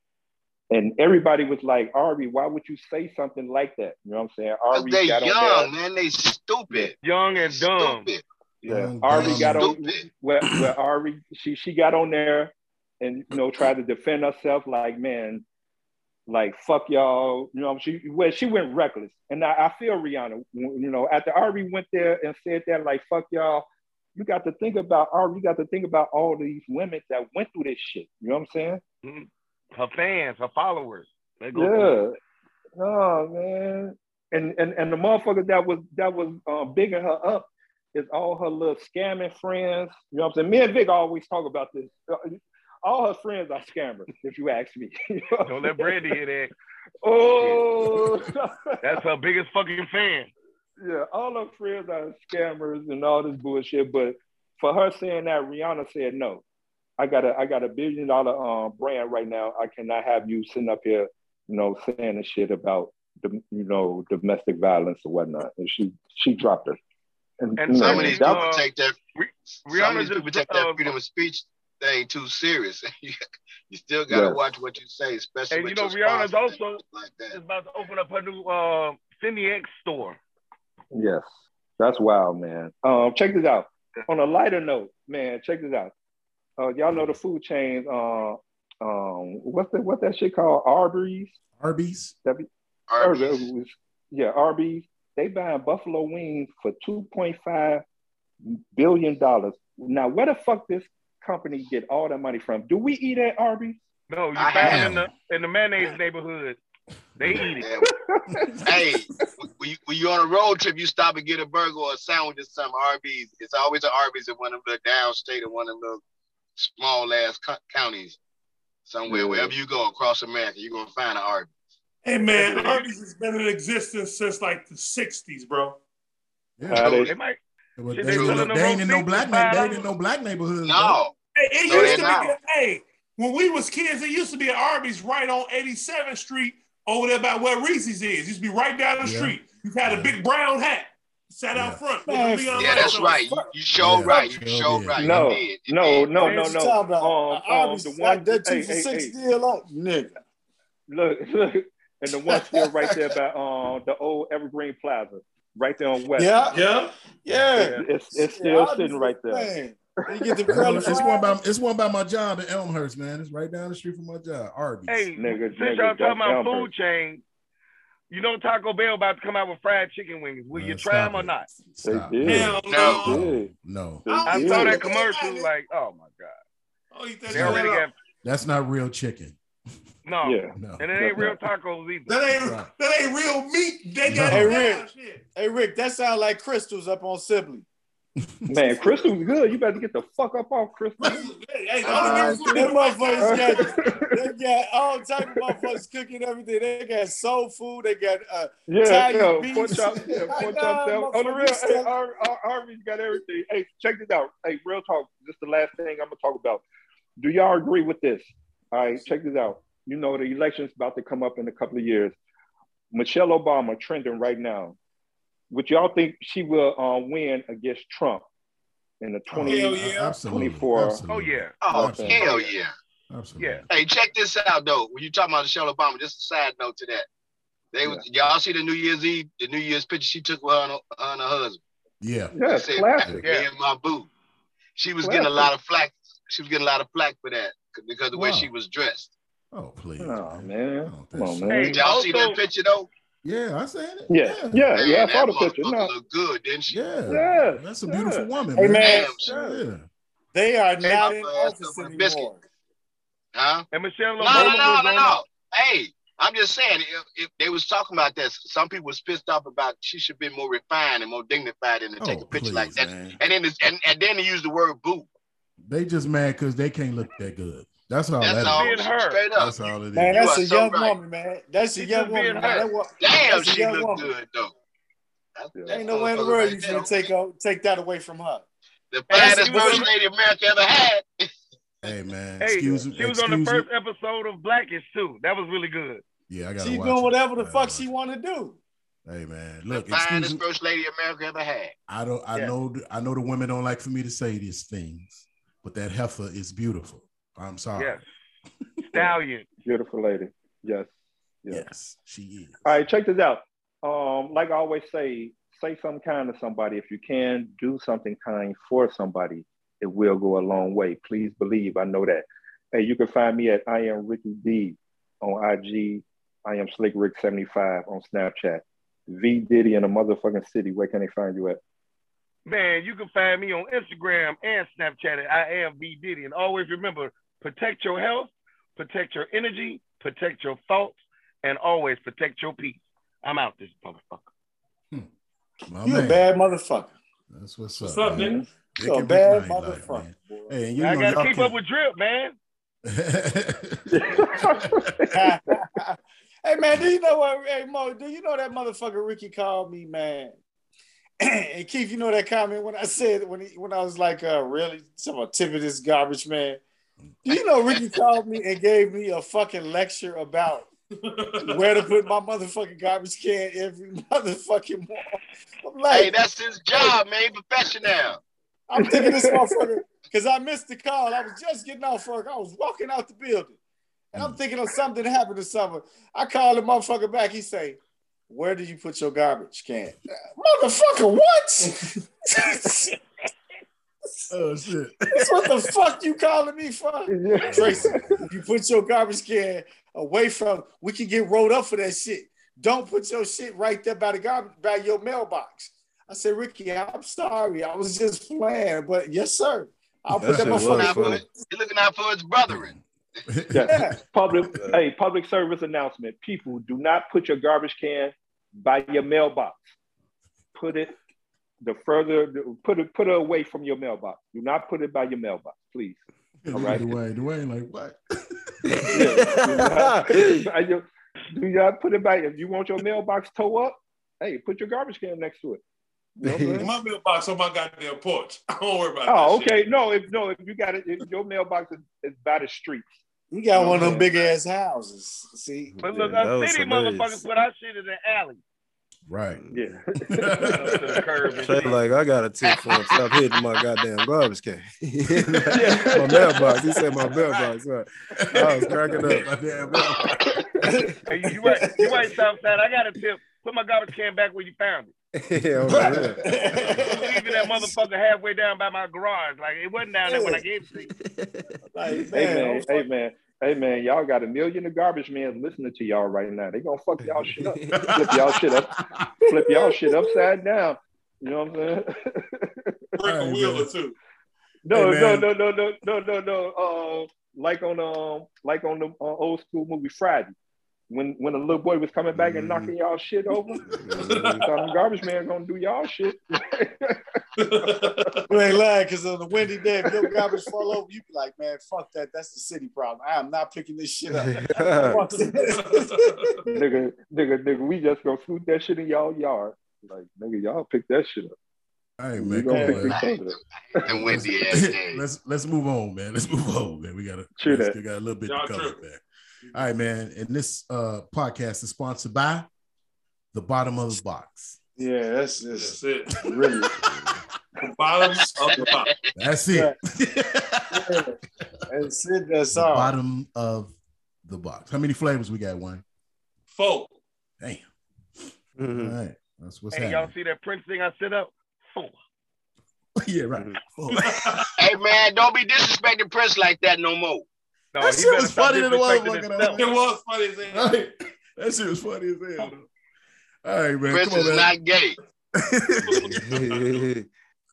And everybody was like, Ari, why would you say something like that? You know what I'm saying? Ari they got on young, there. man. They stupid. Young and dumb. Stupid. Yeah, Young, Ari dumb. got on Stupid. where, where Ari she she got on there and you know tried to defend herself like man, like fuck y'all. You know she well she went reckless, and I, I feel Rihanna. You know after Ari went there and said that like fuck y'all, you got to think about Ari. You got to think about all these women that went through this shit. You know what I'm saying? Mhm. Her fans, her followers. They go through. Yeah. Oh man. And and and the motherfucker that was that was uh, bigging her up is all her little scamming friends. You know what I'm saying? Me and Vic always talk about this. Uh, All her friends are scammers, if you ask me. [LAUGHS] You know Don't let saying? Brandy hear that. Oh, That's her biggest fucking fan. yeah. All her friends are scammers and all this bullshit. But for her saying that, Rihanna said no. I got a I got a billion dollar um, brand right now. I cannot have you sitting up here, you know, saying the shit about the you know domestic violence or whatnot. And she she dropped her. And, And you know, Some of these that- people uh, take that. Some of Rihanna these people just take that uh, freedom of speech thing too serious. [LAUGHS] you still gotta Yes. watch what you say, especially And with you know, your Rihanna's and also- shit like is that. about to open up her new uh, Fenty X store. Yes, that's wild, man. Um, check this out. On a lighter note, man, check this out. Uh, y'all know the food chains. Uh, um, what's that? What's that shit called? Arby's. Arby's. W- Arby's. Arby's. Yeah, Arby's. They buying buffalo wings for two point five billion dollars. Now, where the fuck this company get all that money from? Do we eat at Arby's? No, you I find them in the in the mayonnaise neighborhood. They eat it. Hey, when you, when you on a road trip, you stop and get a burger or a sandwich or something. Arby's. It's always an Arby's in one of the downstate or one of the small ass co- counties somewhere. Yeah. Wherever you go across America, you're gonna find an Arby's. Hey man, Arby's has been in existence since like the '60s, bro. Yeah. Uh, they- They might. Well, they, they ain't selling no- them they ain't in no black for na- they ain't in no black neighborhoods. No, Hey, it No, used to not. be. Hey, when we was kids, it used to be an Arby's right on 87th Street over there by where Reese's is. It used to be right down the Yeah. street. You had Yeah. a big brown hat, sat Yeah. out front. Man, with the Leon yeah, lights that's right. You, you show Yeah, right. You sure show did. right. No, You did. No, no, no, no. Um, Uh, um, Arby's the like one, that two hey, for hey, six hey, deal on, nigga. look, [LAUGHS] look, and the one still right there by um the old Evergreen Plaza, right there on West. Yeah, Yeah. yeah. It's it's still Arby's sitting right there. Man, you get the [LAUGHS] It's one, it's one by it's one by my job in Elmhurst, man. It's right down the street from my job. Arby's. Hey, Nigga, since nigga, y'all talking about Elmer. food chain, you know Taco Bell about to come out with fried chicken wings. Will you try stop them or it. not? They Stop. did. Hell No. no. They did. no, I I saw that commercial, like, oh my god, Oh, you think they already got that's not real chicken. No, Yeah. No. and it ain't real tacos either. That ain't Right. that ain't real meat. They got No. Hey. Rick. Shit. Hey Rick, that sound like crystals up on Sibley. Man, Crystal's good. You better get the fuck up off Crystal. Hey, hey, Uh, That reason we do motherfuckers got they got all type of motherfuckers cooking everything. They got soul food. They got uh, Yeah, Italian yeah, beef. pork chops, yeah, [LAUGHS] pork Nah, chops. down. On the real, motherfuckers hey, still- Ar- Ar- Arby's got everything. Hey, check this out. Hey, real talk. This is the last thing I'm gonna talk about. Do y'all agree with this? All right, check this out. You know the election's about to come up in a couple of years. Michelle Obama trending right now. Would y'all think she will uh, win against Trump in the 20? Hell yeah. Absolutely. 24. Absolutely. Oh yeah, Oh, Absolutely. hell yeah. Absolutely. yeah. Hey, check this out though. When you talking about Michelle Obama, just a side note to that. They was y'all see the New Year's Eve, the New Year's picture she took with her and her, her, and her husband. Yeah. Yeah, They said, classic. Me and my boo. She was getting a lot of flack. She was getting a lot of flack for that because of the way she was dressed. Oh please. Oh man. man, Oh, come on, man. Hey, Did y'all see that picture though? Yeah, I said it. Yeah, yeah, yeah. I saw the picture. No, look good, didn't she? Yeah, Yeah, that's a beautiful yeah. woman. Hey, man. man. Yeah. They are Hey, not my in ass office over the biscuit. Huh? And Michelle No, Obama no, no, no, no. Hey, I'm just saying, if, if they was talking about that, some people was pissed off about she should be more refined and more dignified than to take Oh, a picture please, like that. man. And then, it's, and, and then they use the word boo. They just mad because they can't look that good. That's all That's that all. is. Being her. Straight up. That's all it is. Man, that's are a so young right. woman, man. That's a She young woman. Man. That wa- Damn, she young look woman. good though. That's, that's Ain't no way in the world you there. finna take out, take that away from her. the Hey, finest first lady America ever had. [LAUGHS] Hey man, Hey, excuse me. she was on the first me. episode of Blackish too. That was really good. Yeah, I gotta She watch doing whatever the fuck she want to do. Hey man, look, excuse finest me. first lady America ever had. I don't. I Yeah. know. I know the women don't like for me to say these things, but that heifer is beautiful. I'm sorry. Yes. [LAUGHS] Stallion. beautiful lady. Yes. yes. Yes, she is. All right, check this out. Um, like I always say, say something kind to somebody. If you can, do something kind for somebody. It will go a long way. Please believe. I know that. Hey, you can find me at I am Ricky D on IG. I am Slick Rick 75 on Snapchat. V Diddy in a motherfucking city. Where can they find you at? Man, you can find me on Instagram and Snapchat at I am B Diddy. And always remember, protect your health, protect your energy, protect your thoughts, and always protect your peace. I'm out this motherfucker. Hmm. My You man. a bad motherfucker. That's what's, What's up, up, man. nigga? Dick You a bad motherfucker. man. Hey, you I know gotta keep can- up with Drip, man. [LAUGHS] hey man, do you know what? Hey Mo, do you know that motherfucker Ricky called me, man? [CLEARS THROAT] and Keith, you know that comment when I said when he when I was like, uh, really, some of tip of this garbage man. Do you know Ricky [LAUGHS] called me and gave me a fucking lecture about where to put my motherfucking garbage can every [LAUGHS] motherfucking morning? I'm like, Hey, that's his job, man. Professional. I'm thinking this [LAUGHS] motherfucker because I missed the call. I was just getting off work. I was walking out the building, and I'm thinking of something happened to someone. I called the motherfucker back. He say, "Where did you put your garbage can, motherfucker? What? [LAUGHS] oh shit. That's what the fuck you calling me for, Tracy? You put your garbage can away from, we can get rolled up for that shit. Don't put your shit right there by the garbage by your mailbox." I said, Ricky, I'm sorry. I was just playing, but yes, sir. I'll put That that shit Looking was out for motherfucker. funny. it- He's looking out for his brethren. Yeah. Yeah. Public, hey, public service announcement. People, do not put your garbage can by your mailbox. Put it the further, put it, put it away from your mailbox. Do not put it by your mailbox, please. All right. Dwayne, Dwayne, like what? Yeah. [LAUGHS] Do not- do not put it by. If you want your mailbox toe up, hey, put your garbage can next to it. You know what I'm saying? My mailbox on my goddamn porch. [LAUGHS] I don't worry about it. Oh, that shit. okay. No, if no, if you got it, if your mailbox is, is by the street. You got one of them big ass houses. See, But look, Yeah, that us was city hilarious. motherfuckers put our shit in the alley. Right. Yeah. [LAUGHS] Up to the curb Trey like, I got a tip for him. Stop hitting my goddamn garbage can. [LAUGHS] my mailbox. He said my mailbox. Right. I was cracking up. [LAUGHS] My damn mailbox. Hey, you, you right, you right, Southside. I got a tip. Put my garbage can back where you found it. Yeah, on the real. I'm leaving that motherfucker halfway down by my garage. Like it wasn't down there when I gave it to you. [LAUGHS] like, Hey man, man, hey man, hey man, y'all got a million of garbage men listening to y'all right now. They gonna fuck y'all shit up, flip y'all shit up, flip y'all shit upside down. You know what I'm saying? Break a wheel or two. no, Hey, no, no, no, no, no, no, no. Uh, like on um, like on the uh, old school movie Friday, when when the little boy was coming back and knocking mm-hmm. y'all shit over. You thought them garbage man gonna do y'all shit. [LAUGHS] You ain't lying because on the windy day, if your garbage fall over, you be like, man, fuck that. That's the city problem. I am not picking this shit up. [LAUGHS] [LAUGHS] Fuck nigga, nigga, nigga, we just gonna scoot that shit in y'all yard. Like, nigga, y'all pick that shit up. Hey man, come on, this man. up. And Let's, windy ass days. let's let's move on, man. Let's move on, man. We gotta True we that. still got a little bit Y'all to cover tripping. there. All right, man. And this uh podcast is sponsored by the bottom of the box. yeah, that's That's just it. really. [LAUGHS] The bottom of the box. That's it. [LAUGHS] That's it. That's the all. bottom of the box. How many flavors we got, Wayne? Four. Damn. Mhm. All right. That's what's Hey, y'all see that Prince thing I set up? Four. [LAUGHS] yeah, right. Mhm. Four. Hey man, don't be disrespecting Prince like that no more. No, That shit was funny than the motherfucker. It was funny as hell. Right. That shit was funny as hell. All right, man. Chris Come on, is man. not gay. [LAUGHS] [LAUGHS]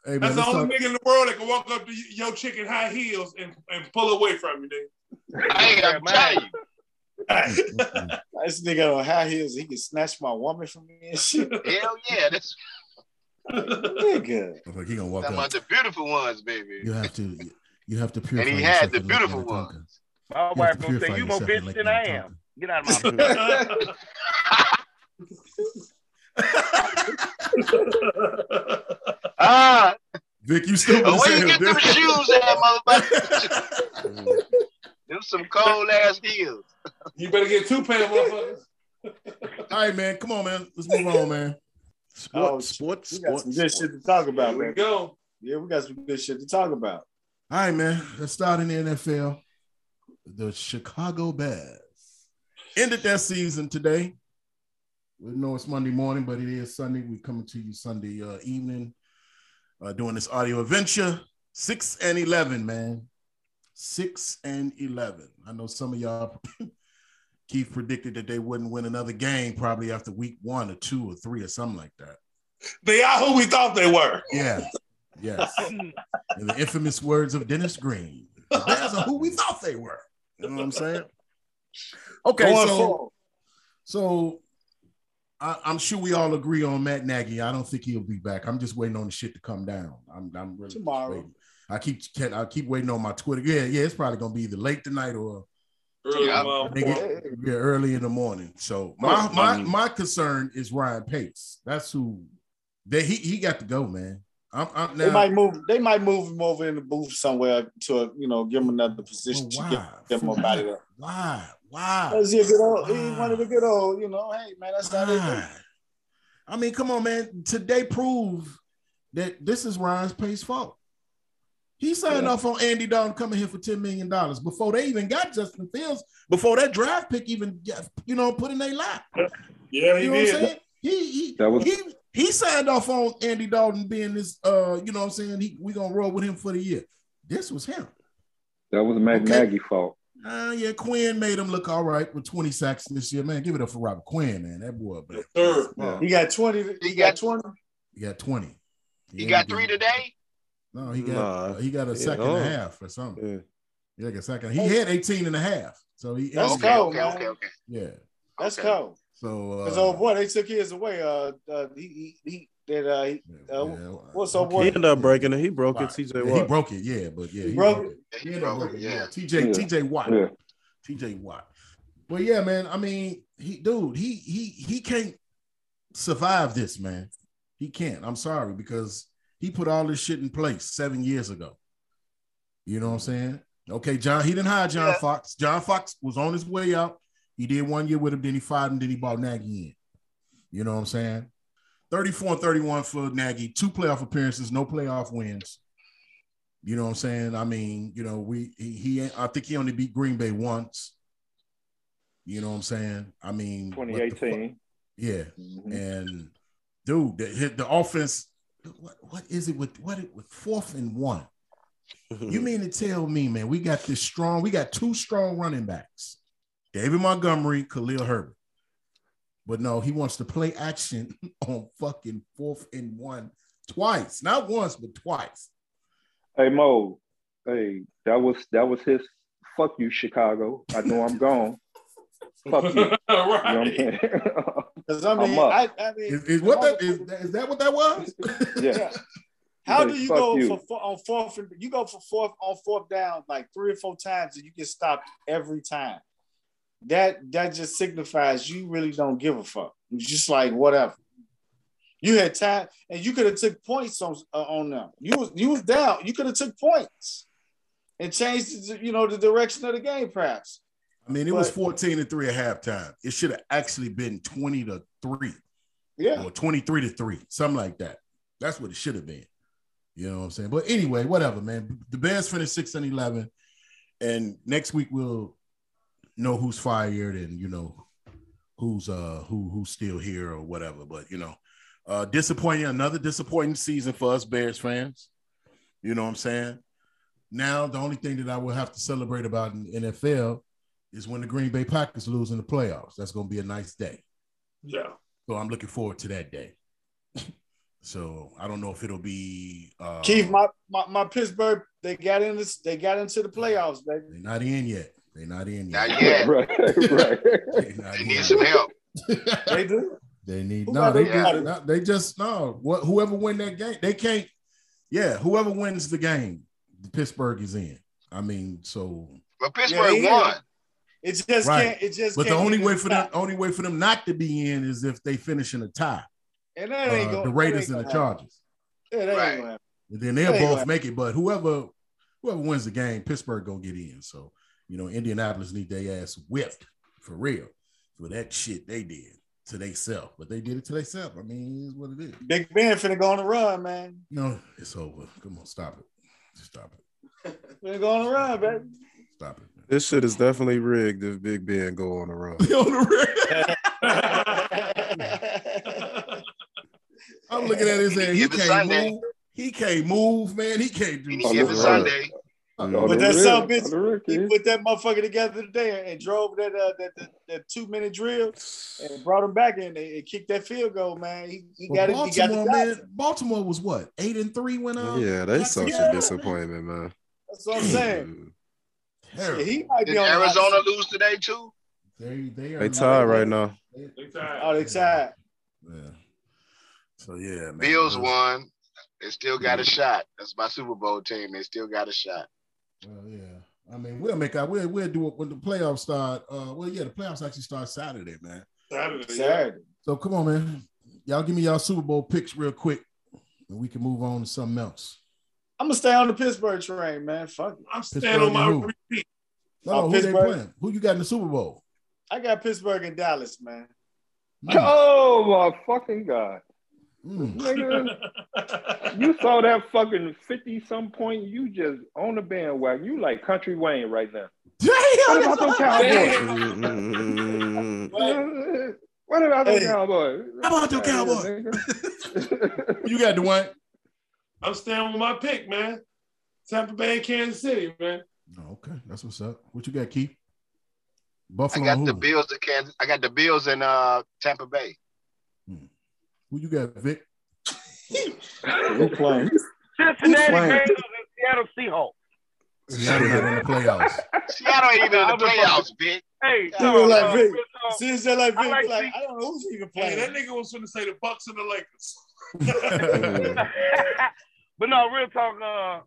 hey, man, That's the only talk- nigga in the world that can walk up to y- your chick in high heels and, and pull away from you, nigga. Hey, I'm Man. telling you. This nigga on high heels, he can snatch my woman from me and shit. Hell yeah. That's Nigga. Look, he gonna walk talking up. about the beautiful ones, baby. You have to. You have to purify. And he yourself had the in in beautiful ones. My You wife to gonna say purify you more bitch Lake than I Minnetonka. am. Get out of my booth. [LAUGHS] Ah, Vic, you stupid but as where you hell, get them shoes at, motherfucker? [LAUGHS] them some cold ass heels. you better get two pair, motherfuckers. [LAUGHS] All right, man. Come on, man. Let's move on, man. Oh, Sports, sports, We got sports. some good shit to talk about, Here we man. go. Yeah, we got some good shit to talk about. All right, man. Let's start in the NFL. The Chicago Bears ended their season today. We know it's Monday morning, but it is Sunday. We're coming to you Sunday uh, evening, uh, doing this audio adventure. Six and eleven, man. Six and eleven. I know some of y'all. [LAUGHS] Keith predicted that they wouldn't win another game probably after week one or two or three or something like that. They are who we thought they were. Yeah. Yes. In [LAUGHS] the infamous words of Dennis Green. The Bears are who we thought they were. You know what I'm saying? [LAUGHS] Okay, Going so forward. so I, I'm sure we all agree on Matt Nagy. I don't think he'll be back. I'm just waiting on the shit to come down. I'm, I'm really Tomorrow. waiting. I keep I keep waiting on my Twitter. Yeah, yeah, it's probably gonna be either late tonight or Early Yeah. tomorrow yeah, early in the morning. So my my my concern is Ryan Pace. That's who they he he got to go, man. I'm, I'm They might move. They might move him over in the booth somewhere to you know give him another position Well, to why? get them up out of there. Why? Why? Cause he a good old, he Why? one of the good old, you know. Hey man, that's how they do. I mean, come on, man. Today proved that this is Ryan's Pace fault. He signed Yeah. off on Andy Dalton coming here for $10 million before they even got Justin Fields, before that draft pick even, you know, put in their lap. Yeah, he You know what I'm did. saying? He he, That was- he he signed off on Andy Dalton being this uh, you know what I'm saying? He we gonna roll with him for the year. This was him. That was Matt Okay. Nagy fault. Uh, yeah, Quinn made him look all right with 20 sacks this year. Man, give it up for Robert Quinn, man. That boy, man. Third. Oh, He got twenty. He, He got got- twenty. he got 20. He Yeah, got did. three today. No, he got Nah. he got a Yeah, second oh. and a half or something. Yeah. Yeah, like a second. He had 18 and a half. So he That's okay, cold, okay, man. okay, okay. yeah. That's Okay. cold. So Cause uh, old boy, they took his away. Uh, uh he he, he that uh he, uh, yeah, what's okay. up, boy? He ended up breaking it. He broke it. Watt. TJ Yeah, he broke it, yeah, but yeah, He broke it? Yeah, He he ended up breaking it, it, yeah. yeah. TJ Yeah. TJ Watt. Yeah. TJ Watt. But yeah, man. I mean, he dude, he he he can't survive this, man. He can't. I'm sorry because he put all this shit in place seven years ago. You know what I'm saying? Okay, John. He didn't hire John Yeah. Fox. John Fox was on his way out. He did one year with him, then he fired him, then he bought Nagy in. You know what I'm saying? 34 and 31 for Nagy, two playoff appearances, no playoff wins. You know what I'm saying? I mean, you know, we he, he I think he only beat Green Bay once. You know what I'm saying? I mean, what the fuck- 2018. Yeah, Mhm. and dude, the, hit the offense. What, what is it with what it with fourth and one? [LAUGHS] You mean to tell me, man, we got this strong, we got two strong running backs, David Montgomery, Khalil Herbert. But no, he wants to play action [LAUGHS] on fucking fourth and one twice, not once, but twice. Hey Mo, hey, that was that was his fuck you, Chicago. I know I'm gone. [LAUGHS] Fuck you. You know what I'm saying? [LAUGHS] Cause I mean, I'm. I, I mean, Is, is what that is, that- is that what that was? yeah. How do you fuck go you. for on fourth? You go for fourth on fourth down like three or four times, and you get stopped every time. That that just signifies you really don't give a fuck. It's just like whatever. You had time, and you could have took points on uh, on them. You was you was down. You could have took points and changed, the, you know, the direction of the game, perhaps. I mean, it was 14 to 3 at halftime. It should have actually been 20 to 3 Yeah, or 23 to 3, something like that. That's what it should have been. You know what I'm saying? But anyway, whatever, man. The Bears finished 6 and 11. And next week we'll know who's fired and you know who's uh who who's still here or whatever. But you know, uh disappointing, another disappointing season for us Bears fans. You know what I'm saying? Now the only thing that I will have to celebrate about in the NFL is when the Green Bay Packers lose in the playoffs. That's gonna be a nice day. Yeah. So I'm looking forward to that day. [LAUGHS] So I don't know if it'll be uh Keith, my, my my Pittsburgh, they got in this, they got into the playoffs, baby. they're not in yet. They're not in yet. Not yet. [LAUGHS] right, right. They're not They in need some help. [LAUGHS] They do. They need Who no. They, them just, out no, they just no. What whoever win that game, they can't. Yeah, whoever wins the game, Pittsburgh is in. I mean, so But Pittsburgh he is. won. It just Right. can't. It just. but the can't only way for the them, only way for them not to be in is if they finish in a tie. and that ain't Uh, gonna, the that Raiders ain't and the. Chargers, Yeah, that Right. ain't gonna and then they'll both make it. But whoever whoever wins the game, Pittsburgh gonna get in. So you know, Indianapolis need their ass whipped for real for that shit they did to themselves. But they did it to themselves. I mean, it is what it is. Big Ben finna go on the run, man. No, it's over. Come on, stop it. Stop it. [LAUGHS] Finna go on the run, baby. Stop it. man. This shit is definitely rigged if Big Ben go on the run. [LAUGHS] On the red. [LAUGHS] I'm looking at his head. He Give can't move. He can't move, man. He can't do He shit. every. Sunday. On But the that red, son of a bitch, on the red, He put that motherfucker together today and drove that uh, that, that, that two minute drill and brought him back in and, and kicked that field goal, man. He, he Well, got it. He got Baltimore, the man. Baltimore was what eight and three when uh, Yeah, they Jackson- such Yeah. a disappointment, man. That's what I'm saying. [CLEARS THROAT] Mm. Terrible. Shit, he might Did be on Arizona seat. lose today too? They they are They not- tied right now. They tied. Oh, they tied. Yeah. So yeah, man. Bills won. They still got a shot. That's my Super Bowl team. They still got a shot. Well, yeah. I mean, we'll make out. We'll we'll do it when the playoffs start. Uh, well, yeah, the playoffs actually start Saturday, man. Saturday. Saturday. So come on, man. Y'all give me y'all Super Bowl picks real quick, and we can move on to something else. I'm gonna stay on the Pittsburgh train, man. Fuck it. I'm staying on my who? repeat. No, Oh, who they playing? Who you got in the Super Bowl? I got Pittsburgh and Dallas, man. Mm, Oh my fucking god, mm. nigga! [LAUGHS] You saw that fucking fifty some point. You just on the bandwagon. You like Country Wayne right now. What about those Cowboys? Mm, What about those Hey. Cowboys? How about them Cowboys? [LAUGHS] you got the Dwayne. I'm staying with my pick, man. Tampa Bay Kansas City, man. Oh, okay, that's what's up. What you got, Keith? Buffalo. I Buffalo. got the? Bills in Kansas. I got the Bills in uh, Tampa Bay. Who you got, Vic? Who playing? Cincinnati playing? Bengals and Seattle Seahawks. Seattle not in the playoffs. Seattle ain't even in the playoffs, big. Hey, You look like Vic. real talk, See, it's just like, I Vic, like like, I don't know who's even Hey, that nigga was going to say the Bucks and the Lakers. [LAUGHS] but no, real talk. Uh,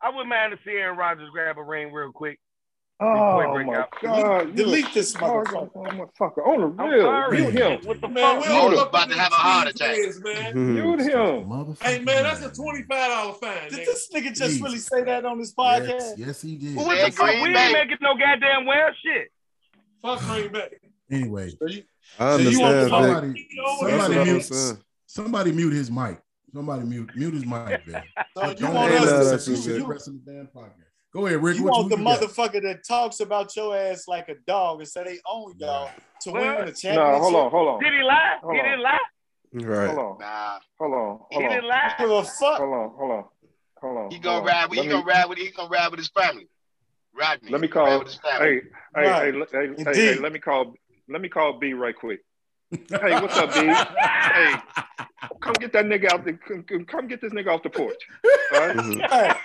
I wouldn't mind to see Aaron Rodgers grab a ring real quick. Oh my god! You Delete this motherfucker. motherfucker. motherfucker. On the real, mute him. What the Man, we fuck? all up about to to have a heart attack. kids, man. [LAUGHS] Mute him. Hey, man, that's a $25 fine, Did nigga. this nigga just Jesus. really say that on this podcast? Yes, yes, he did. Who What Yeah, the fuck? Green We Bay. ain't making no goddamn well shit. Fuck Green Bay. Anyway, So you- I So you want understand, Vic. somebody, somebody That's what I'm mute, somebody mute his mic. Somebody mute, mute his mic, [LAUGHS] Vic. So you Don't want us us to listen to the rest of the damn podcast. Go ahead, Rick. You what want the you got? motherfucker that talks about your ass like a dog and say they own y'all to win What? the championship. No, hold on, hold on, Did he lie? Hold he on. didn't lie. Right. hold on, Nah, hold on, He hold didn't lie. Give a fuck. hold on, hold on, hold on. he gonna on. ride with. He me- gonna ride with. He gonna ride with his family. Rodney. Let me he gonna ride call. with his family. Hey, hey, Right. hey, hey, hey, hey, let me call. Let me call B right quick. Hey, what's up, B? Hey, come get that nigga out the. Come, come get this nigga off the porch. All right? Mhm.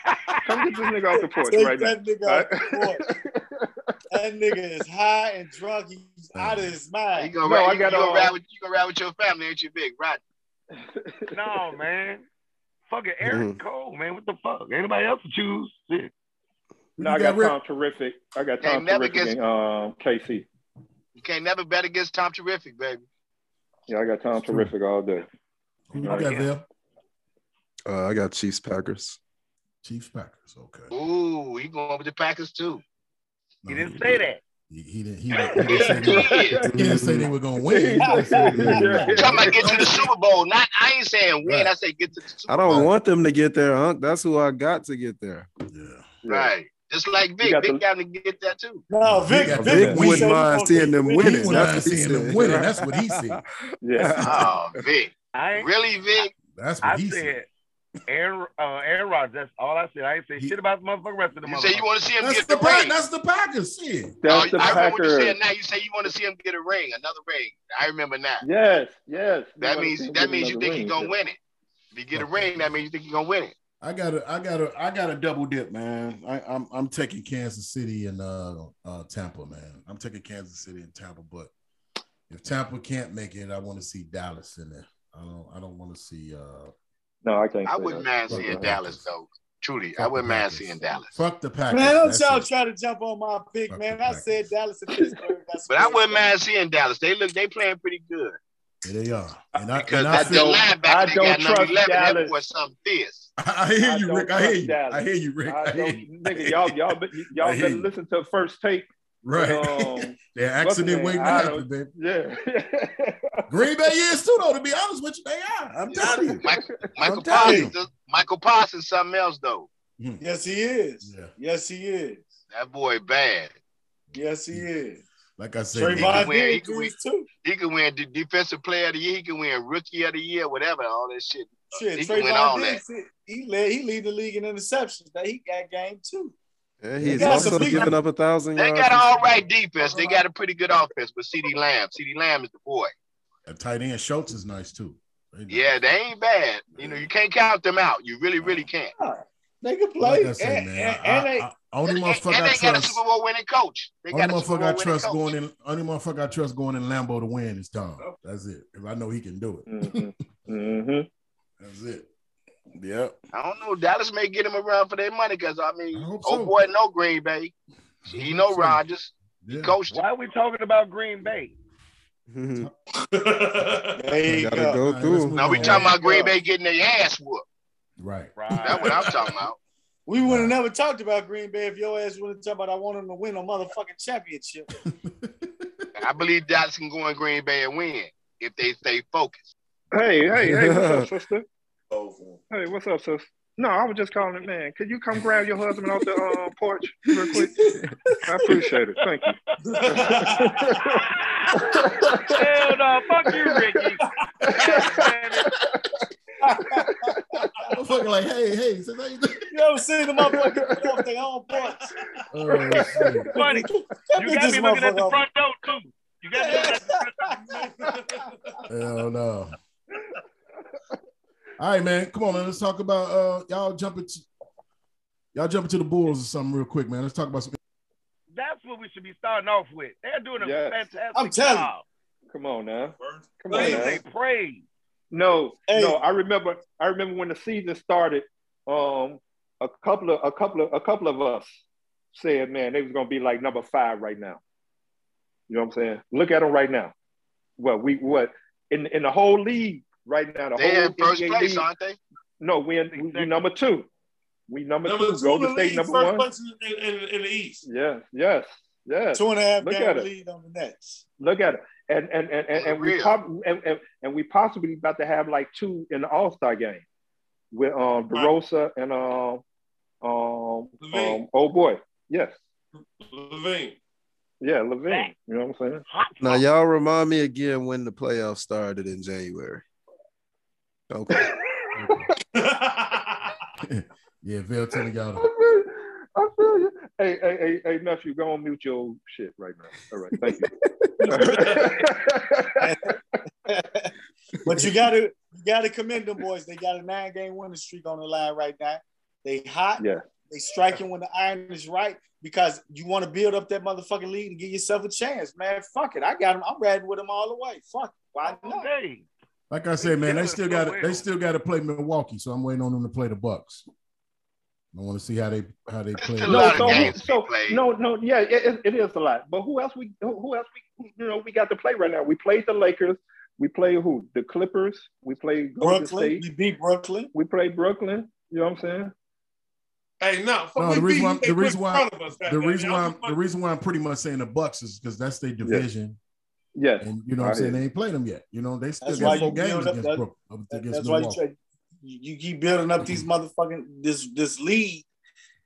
Come get this nigga off the porch take right now. that nigga All off the porch. That nigga is high and drunk. He's out of his You mind. gonna, No, ride, I you, got gonna all- ride with. You gonna ride with your family, ain't you, big Right? [LAUGHS] No, man. Fucking Eric Mhm. Cole, man. What the fuck? Anybody else to choose. Shit. No, I got got Rick? Tom Terrific. I got Tom never Terrific gets- in um, KC. You can't never bet against Tom Terrific, baby. Yeah, I got Tom It's true. Terrific all day. Who you got yeah. there? Uh, I got Chiefs Packers. Chiefs Packers. Okay. Ooh, he going with the Packers too. No, He didn't say that. He, he didn't. He didn't, he didn't say [LAUGHS] they, he didn't say they were gonna win. He just said they were gonna. I'm talking about get to the Super Bowl. Not I ain't saying win. Right. I say get to the Super Bowl. I don't Bowl. want them to get there, Hunk. That's who I got to get there. Yeah. Right. Just like Vic. got Vic the- got to get that too. No, Vic Vic. got- Vic, Vic wouldn't mind gonna seeing them win. winning. He wouldn't That's mind what he seeing them said. winning. That's what he said. [LAUGHS] Yeah. Oh, Vic. [LAUGHS] I ain't, That's what I he said, said. Aaron, uh, Aaron Rodgers. That's all I said. I ain't say shit about the motherfucker rest of the You say you want to see him That's get the the, pack. ring. That's the Packers. Shit. That's Oh, the I remember what you Packers. said now. You say you want to see him get a ring, another ring. I remember now. Yes, yes. That means that means you another think he's ring, gonna win it. If you get a ring, that means you think he's gonna win it. I gotta, I gotta, I gotta double dip, man. I, I'm, I'm taking Kansas City and uh, uh, Tampa, man. I'm taking Kansas City and Tampa, but if Tampa can't make it, I want to see Dallas in there. I don't, I don't want to see. Uh, No, I can't. I wouldn't that. mind Fuck seeing the Dallas though. Truly, fuck I wouldn't mind seeing Dallas. Fuck the Packers. Man, don't y'all try to jump on my pick, Fuck man. I said Dallas and Pittsburgh. That's But I wouldn't mind seeing Dallas. They look they playing pretty good. Yeah, they are, and I, Because and I that feel. the I linebacker they don't got number trust 11, that Dallas. boy something fierce. I hear I you, Rick. I hear you. Dallas. I hear you, Rick. I I hear you. nigga, y'all, y'all, be- [LAUGHS] I y'all hear better you. listen to first take. Right. Um, [LAUGHS] They're accident waiting to happen, baby. [LAUGHS] yeah. Green Bay is too, though. To be honest with you, they are. I'm telling you. Michael, Michael telling you. Parsons, Michael Parsons, something else though. Yes, he is. Yeah. Yes, he is. That boy bad. Yes, he is. Like I said, Trevon- Trevon can win, he can win. too. He can win the defensive player of the year. He can win rookie of the year, whatever, all that shit. Shit, He can win all Trevon that. Diggs, he led, he lead the league in interceptions. That he got game too. Yeah, he's got some also giving up a thousand They yards. got an all right defense. They got a pretty good offense but CeeDee Lamb. CeeDee Lamb is the boy. a tight end Schultz is nice too. They nice. Yeah, they ain't bad. You know, you can't count them out. You really, really can't. They can But like play. I said, and, man, and, I, and they, I, I, only And, and motherfucker I they got a trust. Super Bowl winning coach. They Only got motherfucker I trust coach. going in. Only motherfucker I trust going in Lambo to win is Tom. That's it. If I know he can do it, mm-hmm. Mm-hmm. That's it. Yep. I don't know. Dallas may get him around for their money because I mean, I hope oh boy, no Green Bay. He know Rodgers. He Yeah. coached. Why are we talking about Green Bay? [LAUGHS] there You you go. go All right, through. let's move Now we talking about Yeah. Green Bay getting their ass whooped. Right. Right. That's what I'm talking about. [LAUGHS] We would have never talked about Green Bay if your ass would have talked about I want him to win a motherfucking championship. I believe Dallas can go in Green Bay and win if they stay focused. Hey, hey, hey, what's up, [LAUGHS] sister? Hey, what's up, sister? No, I was just calling it, man. Could you come grab your husband off the uh, porch real quick? I appreciate it. Thank you. Hell no, fuck you, Ricky. [LAUGHS] God damn it. Motherfucker, like, hey, hey, so how you doing? You ever seen the motherfucker off their own porch? Oh, shit. Funny. You got this me looking at the front door too. You got me looking at the front door. Hell no. All right, man. Come on, man. Let's talk about uh y'all jumping to y'all jumping to the Bulls or something real quick, man. Let's talk about some That's what we should be starting off with. They're doing a Yes. fantastic I'm telling you. Come on now. Come on now. They praise. No, Hey. no. I remember. I remember when the season started. Um, a couple of a couple of a couple of us said, "Man, they was gonna be like number five right now." You know what I'm saying? Look at them right now. Well, we what in in the whole league right now? The They whole in first NBA place, league- aren't they? No, we in, we, we number two. We number, Number two. two Golden the State number first one. place in, in, in the East. Yeah, yes, yes. Two and a half Look game at it. lead on the Nets. Look at it. And and and, and, and we Unreal. and, and, and we possibly about to have like two in the All Star game with um DeRozan and um um, LaVine. um oh boy yes LaVine. yeah LaVine you know what I'm saying Now y'all remind me again when the playoffs started in January. Okay. [LAUGHS] Yeah, Vail telling y'all I feel, I feel you hey hey hey hey nephew go on mute your shit right now all right thank you [LAUGHS] But you gotta you gotta commend them boys. They got a nine game winning streak on the line right now. They hot. yeah They striking when the iron is right because you want to build up that motherfucking lead and give yourself a chance, man. Fuck it. I got him. I'm riding with him all the way. Fuck. Why not? day. Like I said, man, they still got to well. they still got to play Milwaukee, so I'm waiting on them to play the Bucks. I want to see how they how they play. no lot of so, games to so no no yeah it, it- it is a lot. But who else we who who else we you know we got to play right now? We played the Lakers. We play who? The Clippers. We play Golden Brooklyn. State. We beat Brooklyn. we play Brooklyn. You know what I'm saying? Hey, no, No, the reason why the reason why front of us, the reason I why was I'm, the reason why I'm pretty much saying the Bucks is because that's their division, yes and you know what I I'm saying hear they ain't played them yet. You know they still That's why got four games up against that- Brook against That's why you try. You you keep building up these motherfucking this this lead.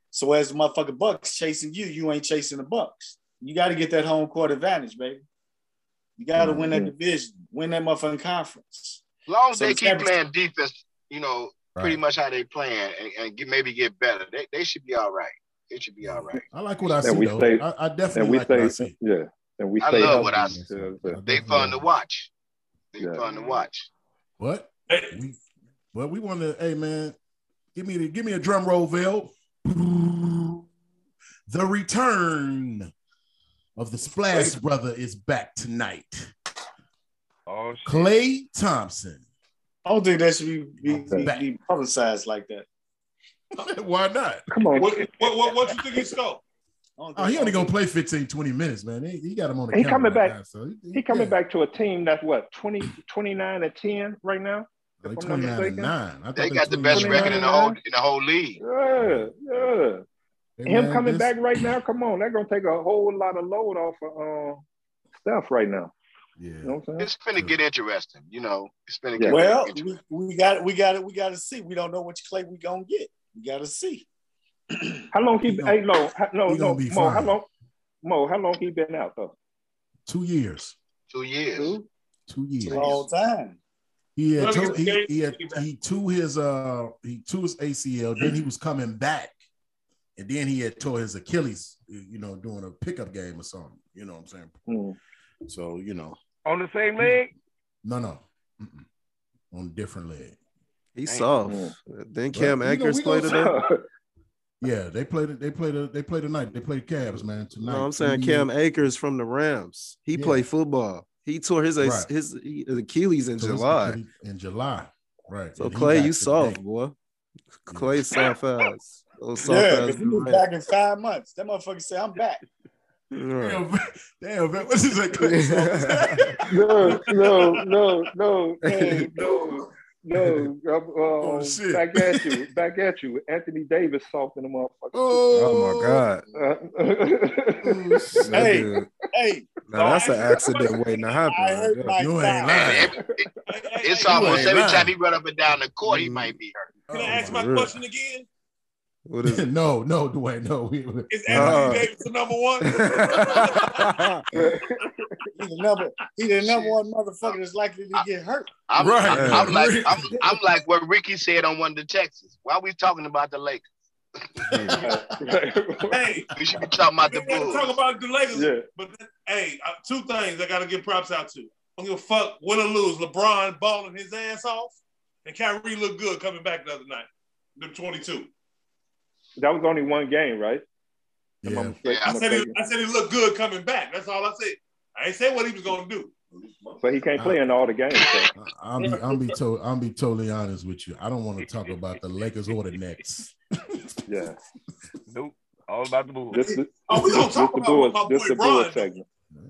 So as the motherfucking Bucks chasing you, you ain't chasing the Bucks. You got to get that home court advantage, baby. You got to win that Mhm. division, win that motherfucking conference. As long as So they keep every- playing defense, you know, pretty much how they playing and, and get, maybe get better. They, they should be all right. It should be all right. I like what I And see we though. say- I, I And definitely we like what I say, see. yeah, and we I love what I healthy. see. Yeah, I yeah. They definitely fun to watch. They Yeah. fun to watch. What? Hey, We well, we want to. Hey man, give me the give me a drum roll, Bill. [LAUGHS] The return of the Splash Brother is back tonight. Oh shit. Klay Thompson. I don't think that should be, be, be, be publicized like that. [LAUGHS] Why not? Come on. what, what, what, what you think he scored? I don't Oh, he only gonna play 15, 20 minutes, man. He, he got him on the He coming right back- now, so he, He coming yeah. back to a team that's what 20, 29 and 10 right now. Like if I'm not 29 and 9. I They got the best record in the whole in the whole league. Yeah, yeah. Hey, Him man, coming this- back right now, come on, that's gonna take a whole lot of load off of uh, stuff right now. Yeah. You know what I'm saying? It's finna get interesting. You know, it's gonna get Well, interesting. we, we got we got it. We got to see. We don't know which Klay we gonna get. We got to see. How long he? He gonna- hey, no, how- no, he no, gonna be Mo. How long? Mo, how long he been out though? Two years. Two years. Two? Two years. Long time. He had, Well, to, he he, gave- had he back. his uh he to his ACL. Then he was coming back, and then he had tore his Achilles. You know, doing a pickup game or something. You know what I'm saying? Hmm. So you know, On the same leg? no, no, Mm-mm. on a different leg. He's Dang. soft. Mm. Then Cam Well, you know, Akers [LAUGHS] we play gonna today. Yeah, they played it. They played it. They played tonight. They played Cavs, man. Tonight. No, I'm saying Two Cam years. Akers from the Rams. He Yeah. played football. He tore his Right. his, his Achilles in So it's July. In July, right? So And Klay, you today. soft, boy. Klay [LAUGHS] soft ass. Those soft Yeah, ass. he was back in five months. That motherfucker said, "I'm back." Right. Damn, [LAUGHS] damn, man, what's his name? Klay soft? [LAUGHS] no, no, no, no, no, no, no. Uh, Oh, shit. Back at you, back at you. Anthony Davis softened the motherfucker. Oh my God. Uh, Oh, [LAUGHS] shit. That Hey. dude- Hey, Now that's an accident waiting to happen. I right heard You ain't thigh. lying. Hey, hey, It's almost every lying. time he run up and down the court, he Mm. might be hurt. Can I ask Oh, my question again? What is [LAUGHS] it? no, no, Dwayne, no. We, we- Is Anthony Uh. Davis the number one? [LAUGHS] he's the number. He the number one motherfucker that's likely to get hurt. I'm, Right. I'm, I'm like I'm, I'm like what Ricky said on one of the Texas. Why are we talking about the Lakers? [LAUGHS] hey, We should be talking about the gotta talk about the Lakers. yeah. But hey, uh, two things I gotta give props out to. I don't give a fuck win or lose. LeBron balling his ass off, and Kyrie looked good coming back the other night. The 22. That was only one game, right? Am I yeah. I said he. I said he looked good coming back. That's all I said. I ain't say what he was gonna do. So he can't play in all the games. So. I'll be, I'll be, to, I'll be totally honest with you. I don't want to talk about the Lakers or the Nets. Yeah. [LAUGHS] Nope. All about the Bulls. This, this, [LAUGHS] Oh, we gonna talk the about Bulls. my boy the Bron Bulls segment.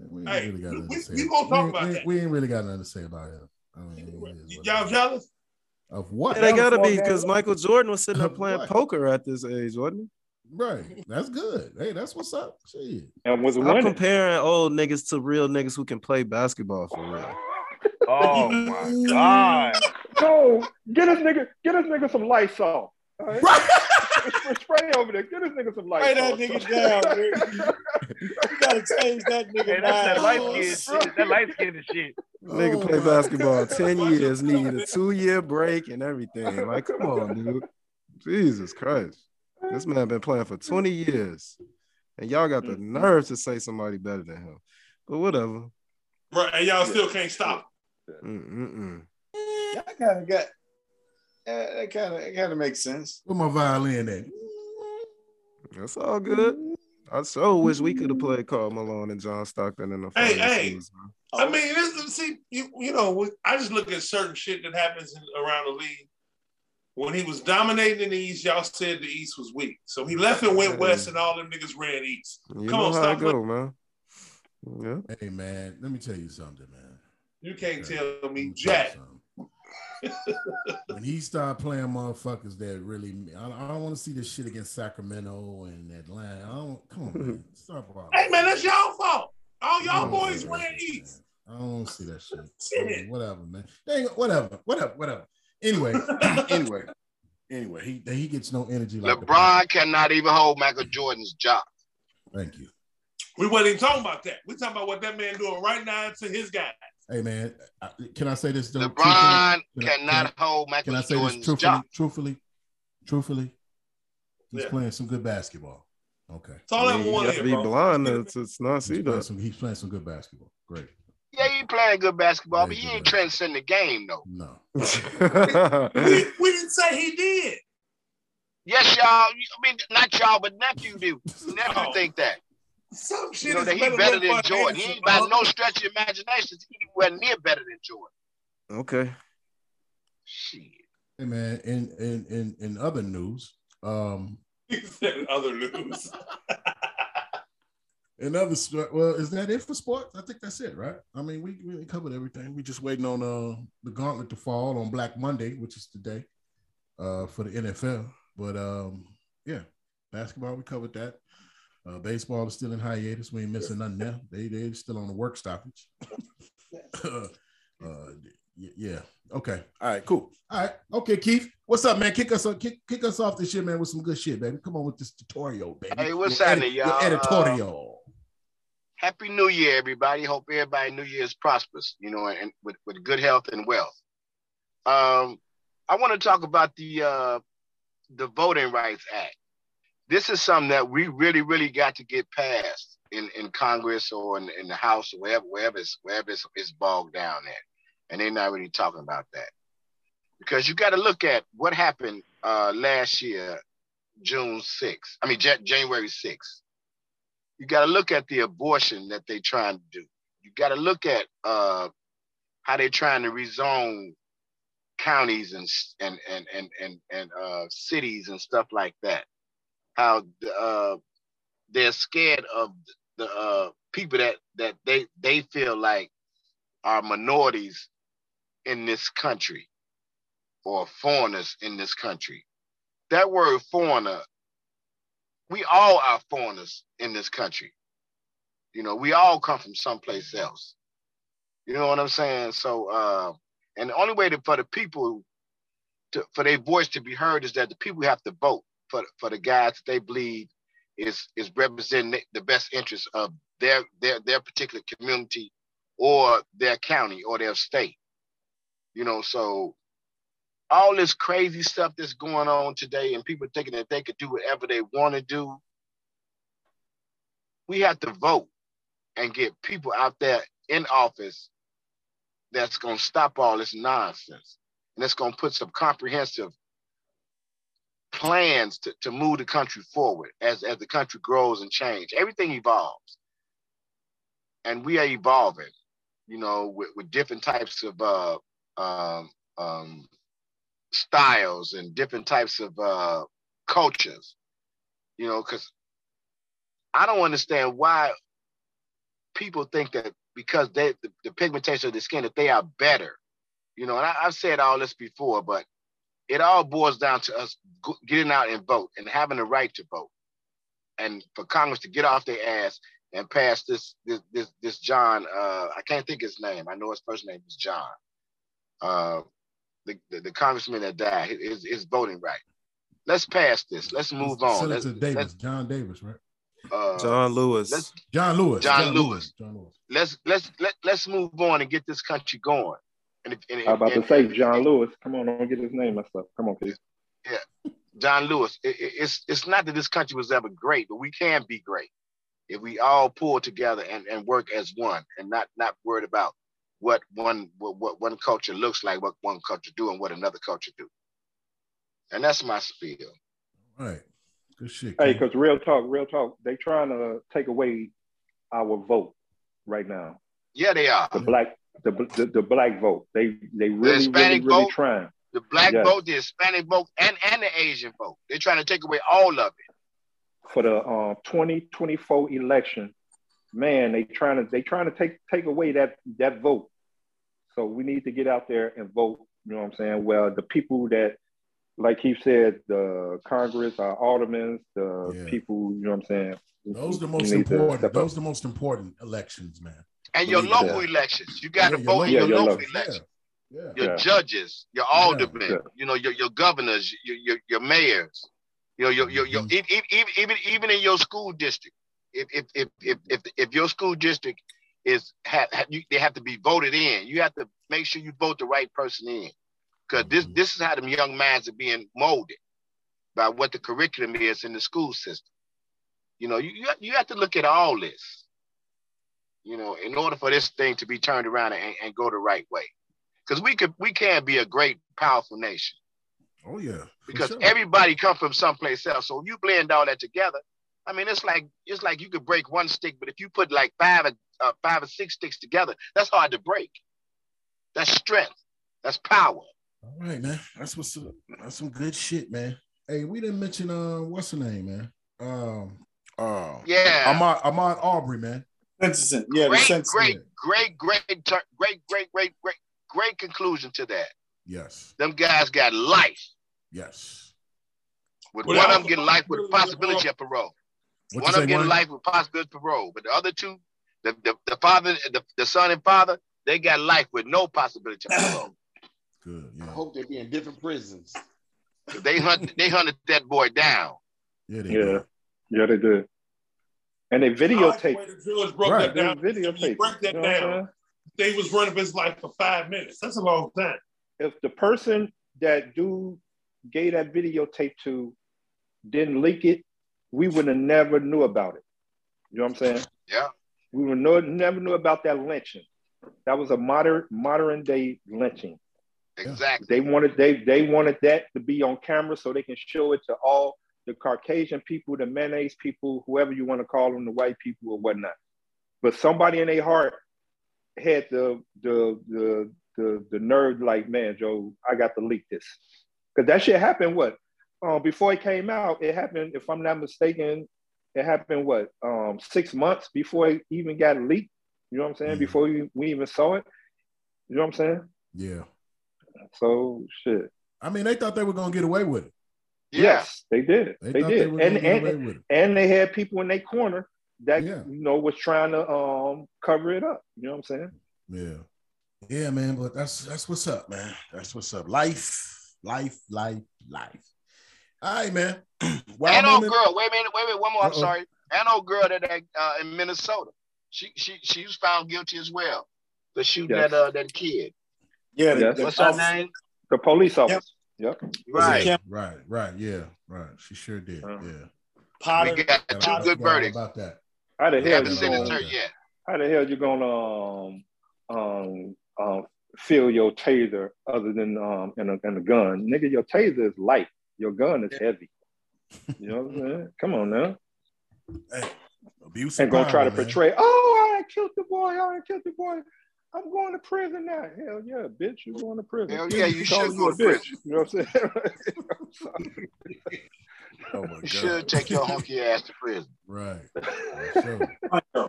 We ain't Hey, really got nothing we- to say. we gonna talk we, about we, that. we ain't really got nothing to say about it. I mean, it is what Y'all jealous? Of what? Yeah, they gotta be because Michael Jordan was sitting up Of playing what? poker at this age, wasn't he? Right. That's good. Hey, that's what's up. Shit. And was? I'm winning. comparing old niggas to real niggas who can play basketball for real. Oh my oh. God. No, get us nigga, get us nigga some Lysol. All right? [LAUGHS] Right. Spray- Spray over there. Get this nigga some Lysol. Spray that nigga down, man. [LAUGHS] You gotta change that nigga Hey, that's that mind. light Oh, skin shit. That light skin shit. Nigga Oh, play basketball 10 years, [LAUGHS] need a two year break and everything. Like, come on, dude. Jesus Christ. This man been playing for 20 years. And y'all got the mm-hmm. nerve to say somebody better than him. But whatever. Right, and y'all still can't stop. Mm-mm-mm. That kind of got. That kind of it kind of makes sense. Where my violin at? That's all good. I so wish we could have played Karl Malone and John Stockton in the Hey, finals. hey. I mean, this, see, you, you know, I just look at certain shit that happens in, around the league. When he was dominating in the East, y'all said the East was weak. So he left and went Yeah. west, and all them niggas ran East. You Come know on, how stop it go, man. Yeah. Hey man, let me tell you something, man. You can't tell me me tell you jack. something. When he start playing motherfuckers that really, I, I don't want to see this shit against Sacramento and Atlanta. I don't. Come on, man. [LAUGHS] Stop all Hey man, that's y'all fault. All y'all boys see that ran East. man. I don't see that shit. [LAUGHS] Shit. I whatever, man. They ain't- whatever, whatever, whatever. Anyway, [LAUGHS] anyway, anyway, he he gets no energy like LeBron cannot even hold Michael Jordan's job. Thank you. We wasn't even talking about that. We're talking about what that man doing right now to his guy. Hey man, can I say this? though, LeBron truthfully? Can I- cannot hold Can I, can I Michael say this Jordan's truthfully? job. Truthfully, truthfully, he's Yeah. playing some good basketball. Okay, That's all I I mean, you want have to be bro. blind to, to not he's see playing, that. some, he's playing some good basketball. Great. Yeah, he playing good basketball, but he ain't basketball. transcending the game though. No, [LAUGHS] We, we didn't say he did. Yes, y'all. I mean, not y'all, but nephew do. [LAUGHS] Nephew No. think that. Some shit You know is that he better, better than than Bud Jordan. He ain't by no stretch of imagination. He wasn't near better than Jordan. okay. Shit. hey man. In in in in other news, um, [LAUGHS] He said other news. [LAUGHS] in other sport, well, is that it for sports? I think that's it, right? I mean, we we covered everything. We just waiting on uh the gauntlet to fall on Black Monday, which is today, uh, for the NFL. But um, yeah, basketball we covered that. Uh, baseball is still in hiatus. We ain't missing nothing there. They they still on the work stoppage. [LAUGHS] [LAUGHS] uh, yeah. Okay. All right. Cool. All right. Okay, Keith. What's up, man? Kick us kick, kick us off this shit, man, with some good shit, baby. Come on with this tutorial, baby. Hey, what's Your happening, your y'all? editorial. Happy New Year, everybody. Hope everybody New Year is prosperous, you know, and with, with good health and wealth. Um, I want to talk about the uh, the Voting Rights Act. This is something that we really, really got to get past in, in Congress or in, in the House or wherever, wherever it's wherever it's, it's bogged down at. And they're not really talking about that. Because you got to look at what happened uh, last year, June 6th. I mean, Ja- January 6th you got to look at the abortion that they're trying to do. You got to look at uh, how they're trying to rezone counties and and and and and, and uh, cities and stuff like that. How uh, they're scared of the uh, people that that they they feel like are minorities in this country or foreigners in this country. That word foreigner we all are foreigners in this country. You know, we all come from someplace else. You know what I'm saying? So, uh, and the only way to, for the people to, for their voice to be heard is that the people have to vote for for the guys that they believe is is representing the- best interest of their their their particular community or their county or their state. You know, so all this crazy stuff that's going on today and people thinking that they could do whatever they want to do. We have to vote and get people out there in office that's going to stop all this nonsense. And that's going to put some comprehensive plans to, to move the country forward as, as the country grows and change. Everything evolves. And we are evolving, you know, with, with different types of uh, um, um, styles and different types of uh, cultures, you know, because I don't understand why people think that because they the, the pigmentation of the skin that they are better, you know. And I, I've said all this before, but it all boils down to us getting out and vote and having the right to vote, and for Congress to get off their ass and pass this this this, this John. Uh, I can't think his name. I know his first name is John. Uh, the, the, the congressman that died, his, his voting right. Let's pass this. Let's move on. Senator Let's, Davis, let's, John Davis, right? uh, John Lewis. let's John Lewis. John Lewis. John Lewis. let's let's let, let's move on and get this country going. And, if- and, I'm about and- to say and- John Lewis. Come on, don't get his name messed up. Come on, please. Yeah, John Lewis. It- it- it's it's not that this country was ever great, but we can be great if we all pull together and, and work as one, and not not worried about what one what, what one culture looks like, what one culture do, and what another culture do. And that's my spiel. All right. Good shit. Hey, because real talk, real talk, they trying to take away our vote right now. Yeah, they are. The black, the the, the black vote. They they really really really vote? trying. The black Yes. vote, the Hispanic vote, and and the Asian vote. They're trying to take away all of it. for the um, 2024 election, man, they trying to they trying to take take away that that vote. So we need to get out there and vote. You know what I'm saying? Well, the people that, like he said, the Congress, our aldermen, the Yeah. people. You know what I'm saying? Those are the most important. step up. Those are the most important elections, man. And your Believe local elections, you got to Yeah, your vote in your your local local- elections. Yeah. Your Yeah. judges, your aldermen, Yeah. you know, your, your governors, your, your, your mayors, you know, your, your, your, Mhm. e- e- even, even, even in your school district. If, if, if, if, if, if your school district is ha, ha- you, they have to be voted in. You have to make sure you vote the right person in, because this Mhm. this is how them young minds are being molded by what the curriculum is in the school system. You know, you you you have to look at all this. You know, in order for this thing to be turned around and, and go the right way, because we could we can be a great powerful nation Oh yeah. because sure. everybody come from someplace else. So if you blend all that together, I mean, it's like it's like you could break one stick, but if you put like five or uh, five or six sticks together, that's hard to break. That's strength. That's power. All right, man. That's what's up. That's some good shit, man. Hey, we didn't mention uh what's the name, man? Um uh Yeah. Ahmaud Ahmaud Arbery, man. Sentencing. Yeah, the great, sentencing. great, great, great, great, great, great, great, great conclusion to that. Yes, Them guys got life. yes. With Well, one of them getting life with possibility possibility of parole. What one of them getting life with possibility of parole. But the other two, the, the, the father, the, the son and father, they got life with no possibility of parole. [COUGHS] Good, I hope they be in different prisons. they hunt they hunted that boy down. Yeah, they Yeah. did. Yeah, they did. And they I like the videotape. way the judge broke Right. that They down. videotape. He break that You know down. They was running his life for five minutes. That's a long time. if the person that dude gave that videotape to didn't leak it, we would have never knew about it. You know what I'm saying? Yeah. We would know, never knew about that lynching. That was a modern modern day lynching. Exactly. They wanted they they wanted that to be on camera so they can show it to all the Caucasian people, the mayonnaise people, whoever you want to call them, the white people or whatnot. But somebody in their heart had the the the the the nerve like, man, Joe, I got to leak this. Because that shit happened what? Uh, before it came out, it happened, if I'm not mistaken, it happened what, um, six months before it even got leaked. You know what I'm saying? Mhm. Before we, we even saw it. You know what I'm saying? Yeah. So shit. I mean, they thought they were gonna get away with it. Yeah. Yes, they did. They, They, did. they and and, away with it. and they had people in their corner that Yeah. you know was trying to um cover it up. You know what I'm saying? Yeah. Yeah, man. But that's that's what's up, man. That's what's up. Life, life, life, life. All right, man. [CLEARS THROAT] Well, and old girl, wait a minute, wait a minute, one more. I'm sorry. And old girl that that, uh, in Minnesota, she she she was found guilty as well for shooting Yes. that uh that kid. Yeah, the, Yes. the What's her name? The police officer. Yep. Right. Kim Right, right, yeah, right. She sure did. Uh, yeah. Potter. We got I two forgot good all verdicts. about that. How the We hell haven't you sentenced gonna, her yet. how the hell you gonna um um um feel your taser other than um in a, in a gun? Nigga, your taser is light. Your gun is heavy. You know what I'm saying? Come on now. Hey, abuse And gonna try to man. portray, oh, I killed the boy, I killed the boy. I'm going to prison now. Hell yeah, bitch, you're going to prison. Hell yeah, you calling should go a to bitch. prison. You know what I'm saying? Oh my You should take your hunky ass to prison. Right. For sure.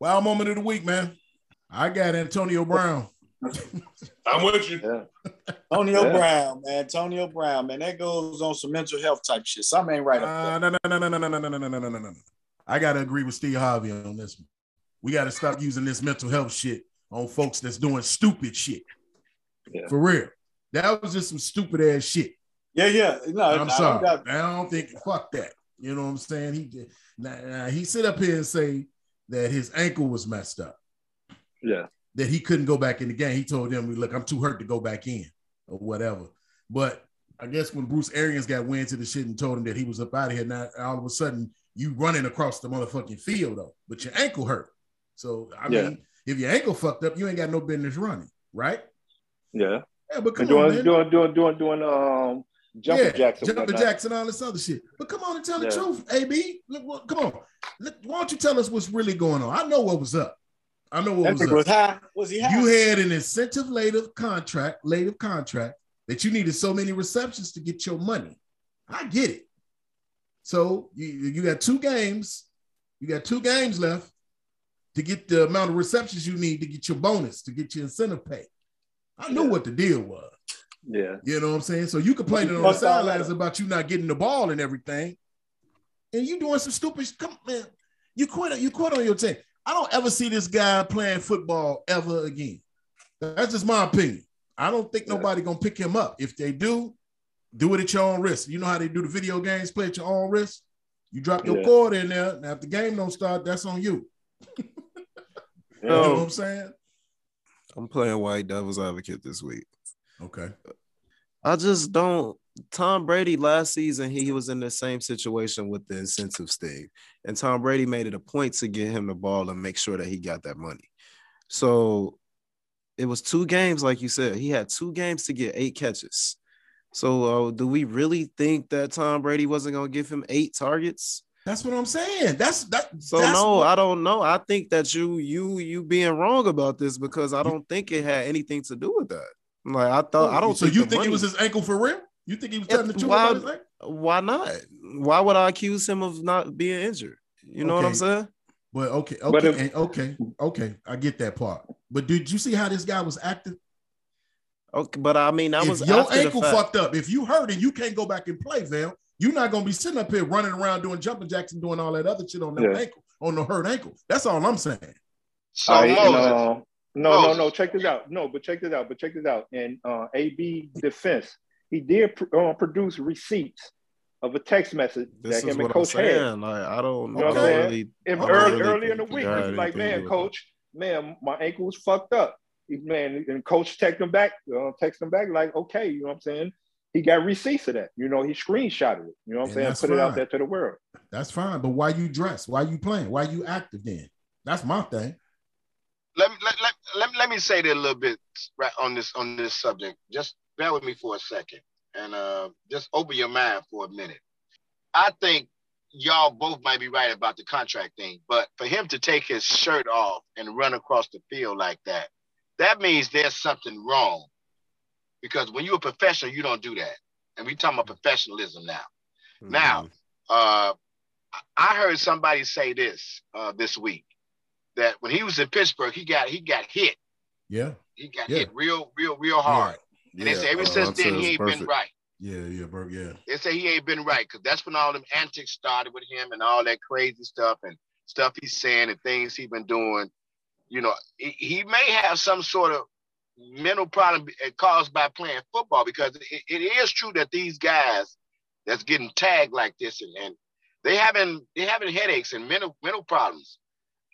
Well, moment of the week, man. I got Antonio Brown. I'm with you. yeah. Antonio Yeah. Brown, man. Antonio Brown, man. That goes on some mental health type shit. Something ain't right Uh, no, no, no, no, no, no, no, no, no, no, no, no, no. I gotta agree with Steve Harvey on this one. We gotta stop using this mental health shit on folks that's doing stupid shit. Yeah. For real. That was just some stupid ass shit. Yeah, yeah. No, I'm I don't sorry. I don't think fuck that. You know what I'm saying? He did now, now, he sit up here and say that his ankle was messed up, Yeah. that he couldn't go back in the game. He told them, look, I'm too hurt to go back in or whatever. But I guess when Bruce Arians got wind to the shit and told him that he was up out of here, now all of a sudden you running across the motherfucking field though, but your ankle hurt. So I Yeah. mean, if your ankle fucked up, you ain't got no business running, right? Yeah. Yeah, but come doing, on, man. doing, doing, doing, doing, um, jumping yeah, jacks. and jumping jacks and all this other shit. But come on and tell the truth, AB. Look, come on. Look, why don't you tell us what's really going on? I know what was up. I know what That was up. was high. Was he high? You had an incentive later contract, later contract that you needed so many receptions to get your money. I get it. So you, you got two games. You got two games left to get the amount of receptions you need to get your bonus, to get your incentive pay. I knew Yeah. what the deal was. Yeah. You know what I'm saying? So you complaining on the sidelines about you not getting the ball and everything, and you doing some stupid. Come man, you quit. You quit on your team. I don't ever see this guy playing football ever again. That's just my opinion. I don't think Yeah. nobody gonna pick him up. If they do, do it at your own risk. You know how they do the video games? Play at your own risk. You drop your Yeah. cord in there. Now, if the game don't start, that's on you. You know what I'm saying? I'm playing white devil's advocate this week. Okay. I just don't. Tom Brady last season, he was in the same situation with the incentive sting. And Tom Brady made it a point to get him the ball and make sure that he got that money. So it was two games, like you said. He had two games to get eight catches. So uh, do we really think that Tom Brady wasn't going to give him eight targets? That's what I'm saying. That's that. So that's no, what- I don't know. I think that you you you being wrong about this because I don't think it had anything to do with that. Like I thought, I oh, don't. So think you the think it was his ankle for real? You think he was Yeah, telling the truth why- about his ankle? Why not? Why would I accuse him of not being injured? You know what I'm saying? But okay, okay, But if- and- okay, okay. I get that part. But did you see how this guy was acting? Okay, but I mean that if was your after the ankle fact. fucked up, if you hurt and you can't go back and play, Val, you're not gonna be sitting up here running around doing jumping jacks and doing all that other shit on that Yeah. ankle, on the hurt ankle. That's all I'm saying. So All right, Moses, no, no, no, no. Check this out. No, but check this out. But check this out. In uh, AB defense, he did pr- uh, produce receipts of a text message This that is him and what I'm Coach had. saying. Like I don't You know know. what I'm saying? Really, If I early, really early in the week, he's like, man, coach, man, my ankle was fucked up. He, man, and coach text him back, uh, text him back, like, okay, you know what I'm saying? He got receipts of that. You know, he screenshotted it. You know what I'm And saying? that's Put it out there to the world. That's fine. But why you dress? Why you playing? Why you active then? That's my thing. let me let, let, let, me- let me say that a little bit right on this on this subject. Just bear with me for a second and uh, just open your mind for a minute. I think y'all both might be right about the contract thing, but for him to take his shirt off and run across the field like that, that means there's something wrong. Because when you're a professional, you don't do that. And we talking about professionalism now. Now, uh, I heard somebody say this uh, this week that when he was in Pittsburgh, he got he got hit. Yeah. He got Yeah. hit real, real, real hard. Yeah. And they say ever uh, since I'd then he ain't been right. Yeah, yeah, bro. Yeah. They say he ain't been right because that's when all them antics started with him and all that crazy stuff and stuff he's saying and things he been doing. You know, he, he may have some sort of mental problem uh, caused by playing football because it, it is true that these guys that's getting tagged like this and, and they having they having headaches and mental mental problems.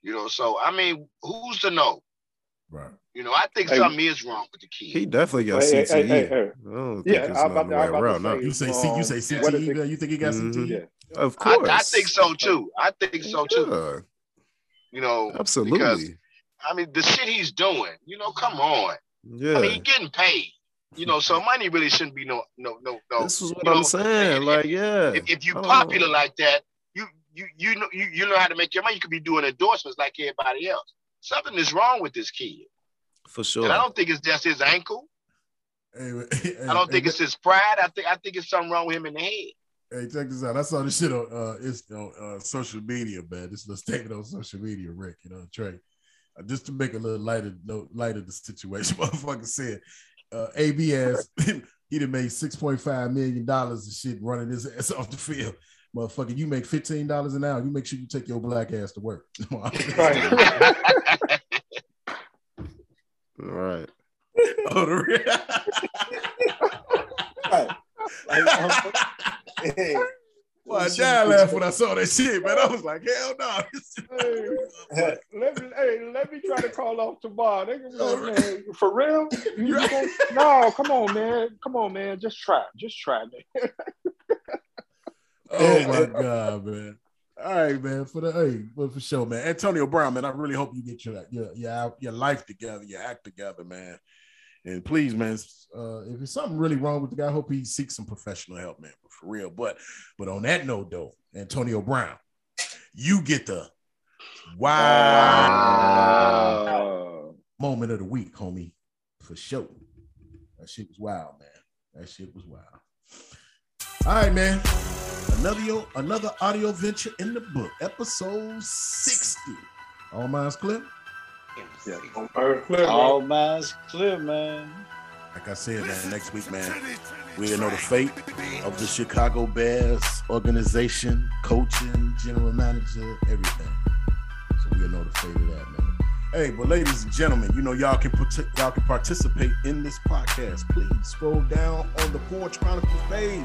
You know, so I mean, who's to know? Right. You know, I think Hey. something is wrong with the kid. he definitely got Hey, hey, CTE. hey, hey, hey. I think Yeah, it's I'm not about the to- way I'm about to around. say- now. You say C, you say Um, CTE, what is it? You think he got Mhm. CTE? Yeah. Of I, course, I think so too. I think so too. Yeah, You know, absolutely. Because, I mean, the shit he's doing, you know, come on. Yeah, I mean, he's getting paid. You know, so money really shouldn't be no, no, no, no. this is what you I'm know, saying. if- Like, yeah, If, if you I don't popular know. like that, you you you know you, you know how to make your money. You could be doing endorsements like everybody else. Something is wrong with this kid, for sure. and I don't think it's just his ankle. Hey, I don't think it's his pride. I think I think it's something wrong with him in the head. Hey, check this out. I saw this shit on uh, it's on uh, social media, man. This is a statement on social media, Rick. You know, Trey. Just to make a little lighter note, light of the situation. [LAUGHS] Motherfucker said, uh, AB has [LAUGHS] he done made six point five million dollars of shit running his ass [LAUGHS] off the field. Motherfucker, you make fifteen dollars an hour. You make sure you take your black ass to work. Right. right. Oh, the real- Right. Like, um, hey, Well, I died laugh when I saw that shit, man. I was like, hell no. [LAUGHS] [LAUGHS] Hey, let me, hey, let me try to call off tomorrow. They can Oh, man, for real? [LAUGHS] You, you gonna, no, come on, man. Come on, man. Just try. Just try, man. Oh my god, man. All right, man. For the hey, but for sure, man. Antonio Brown, man. I really hope you get your your your, your life together, your act together, man. And please, man, uh, if there's something really wrong with the guy, I hope he seeks some professional help, man. But for real. But but on that note, though, Antonio Brown, you get the wow moment of the week, homie. For sure. That shit was wild, man. That shit was wild. All right, man. Another another audio venture in the book, episode 60. All minds clear. all minds clear, man. Like I said, man, next week, man, we'll know the fate of the Chicago Bears organization, coaching, general manager, everything. So we'll know the fate of that, man. Hey, but ladies and gentlemen, you know y'all can put y'all can participate in this podcast. Please scroll down on the Porch Chronicles page.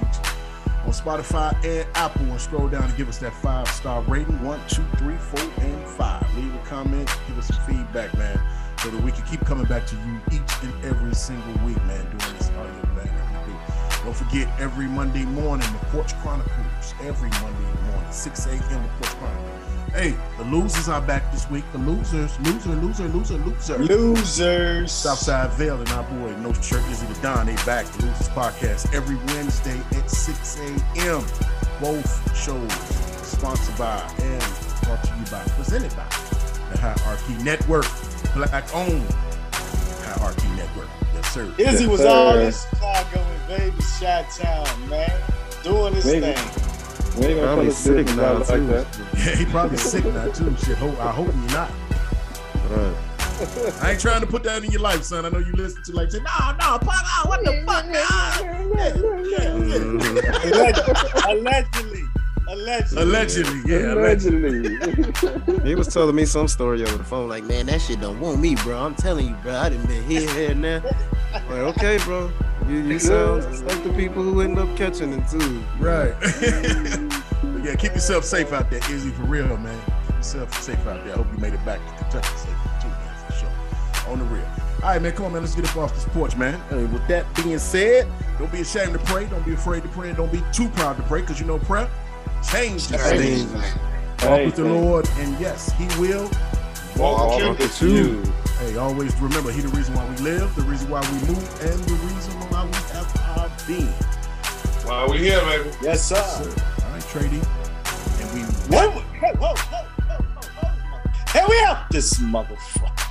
On Spotify and Apple. And scroll down and give us that five star rating one, two, three, four, and five. Leave a comment, give us some feedback, man, so that we can keep coming back to you each and every single week, man, doing this audio we. Don't forget, every Monday morning, the Porch Chronicles. Every Monday morning, 6 a.m., the Porch Chronicles. Hey, the losers are back this week. The losers, loser, loser, loser, loser. Losers. Southside Vale and our boy No Shirt Izzy the Don. They back. The Losers Podcast every Wednesday at 6 a.m. Both shows sponsored by and brought to you by, presented by the Hierarchy Network, black owned Hierarchy Network. Yes, sir. Izzy was Yes, all sir. in Chicago and baby Shot Town, man. Doing his Maybe. thing. We ain't gonna Probably tell sick now, like too. that. [LAUGHS] Yeah, he probably sick now too. Shit, hope, I hope you're not. Right. I ain't trying to put that in your life, son. I know you listen to like say, no, no, pop out, what the fuck, man? Yeah, yeah, [LAUGHS] yeah. Mhm. Allegedly. Allegedly. Allegedly, yeah, allegedly. Allegedly. [LAUGHS] He was telling me some story over the phone, like, man, that shit don't want me, bro. I'm telling you, bro. I done been here, here, and there. Like, okay, bro. You, you sound like the people who end up catching it too. Right. [LAUGHS] But yeah, keep yourself safe out there, Izzy, for real, man. Keep yourself safe out there. I hope you made it back to Kentucky safe too, man, for sure. On the real. All right, man, come on, man. Let's get up off this porch, man. And with that being said, don't be ashamed to pray. Don't be afraid to pray. And don't be too proud to pray, because you know prayer changes Hey, things. Walk with the Lord, and yes, He will. Walk Walk with with you. you. Hey, always remember, He the reason why we live, the reason why we move, and the reason why we have our being. While we here, baby. Yes, sir. All right, Trady. And we Whoa, whoa, whoa, whoa, whoa, whoa, whoa. Hey, we out this motherfucker.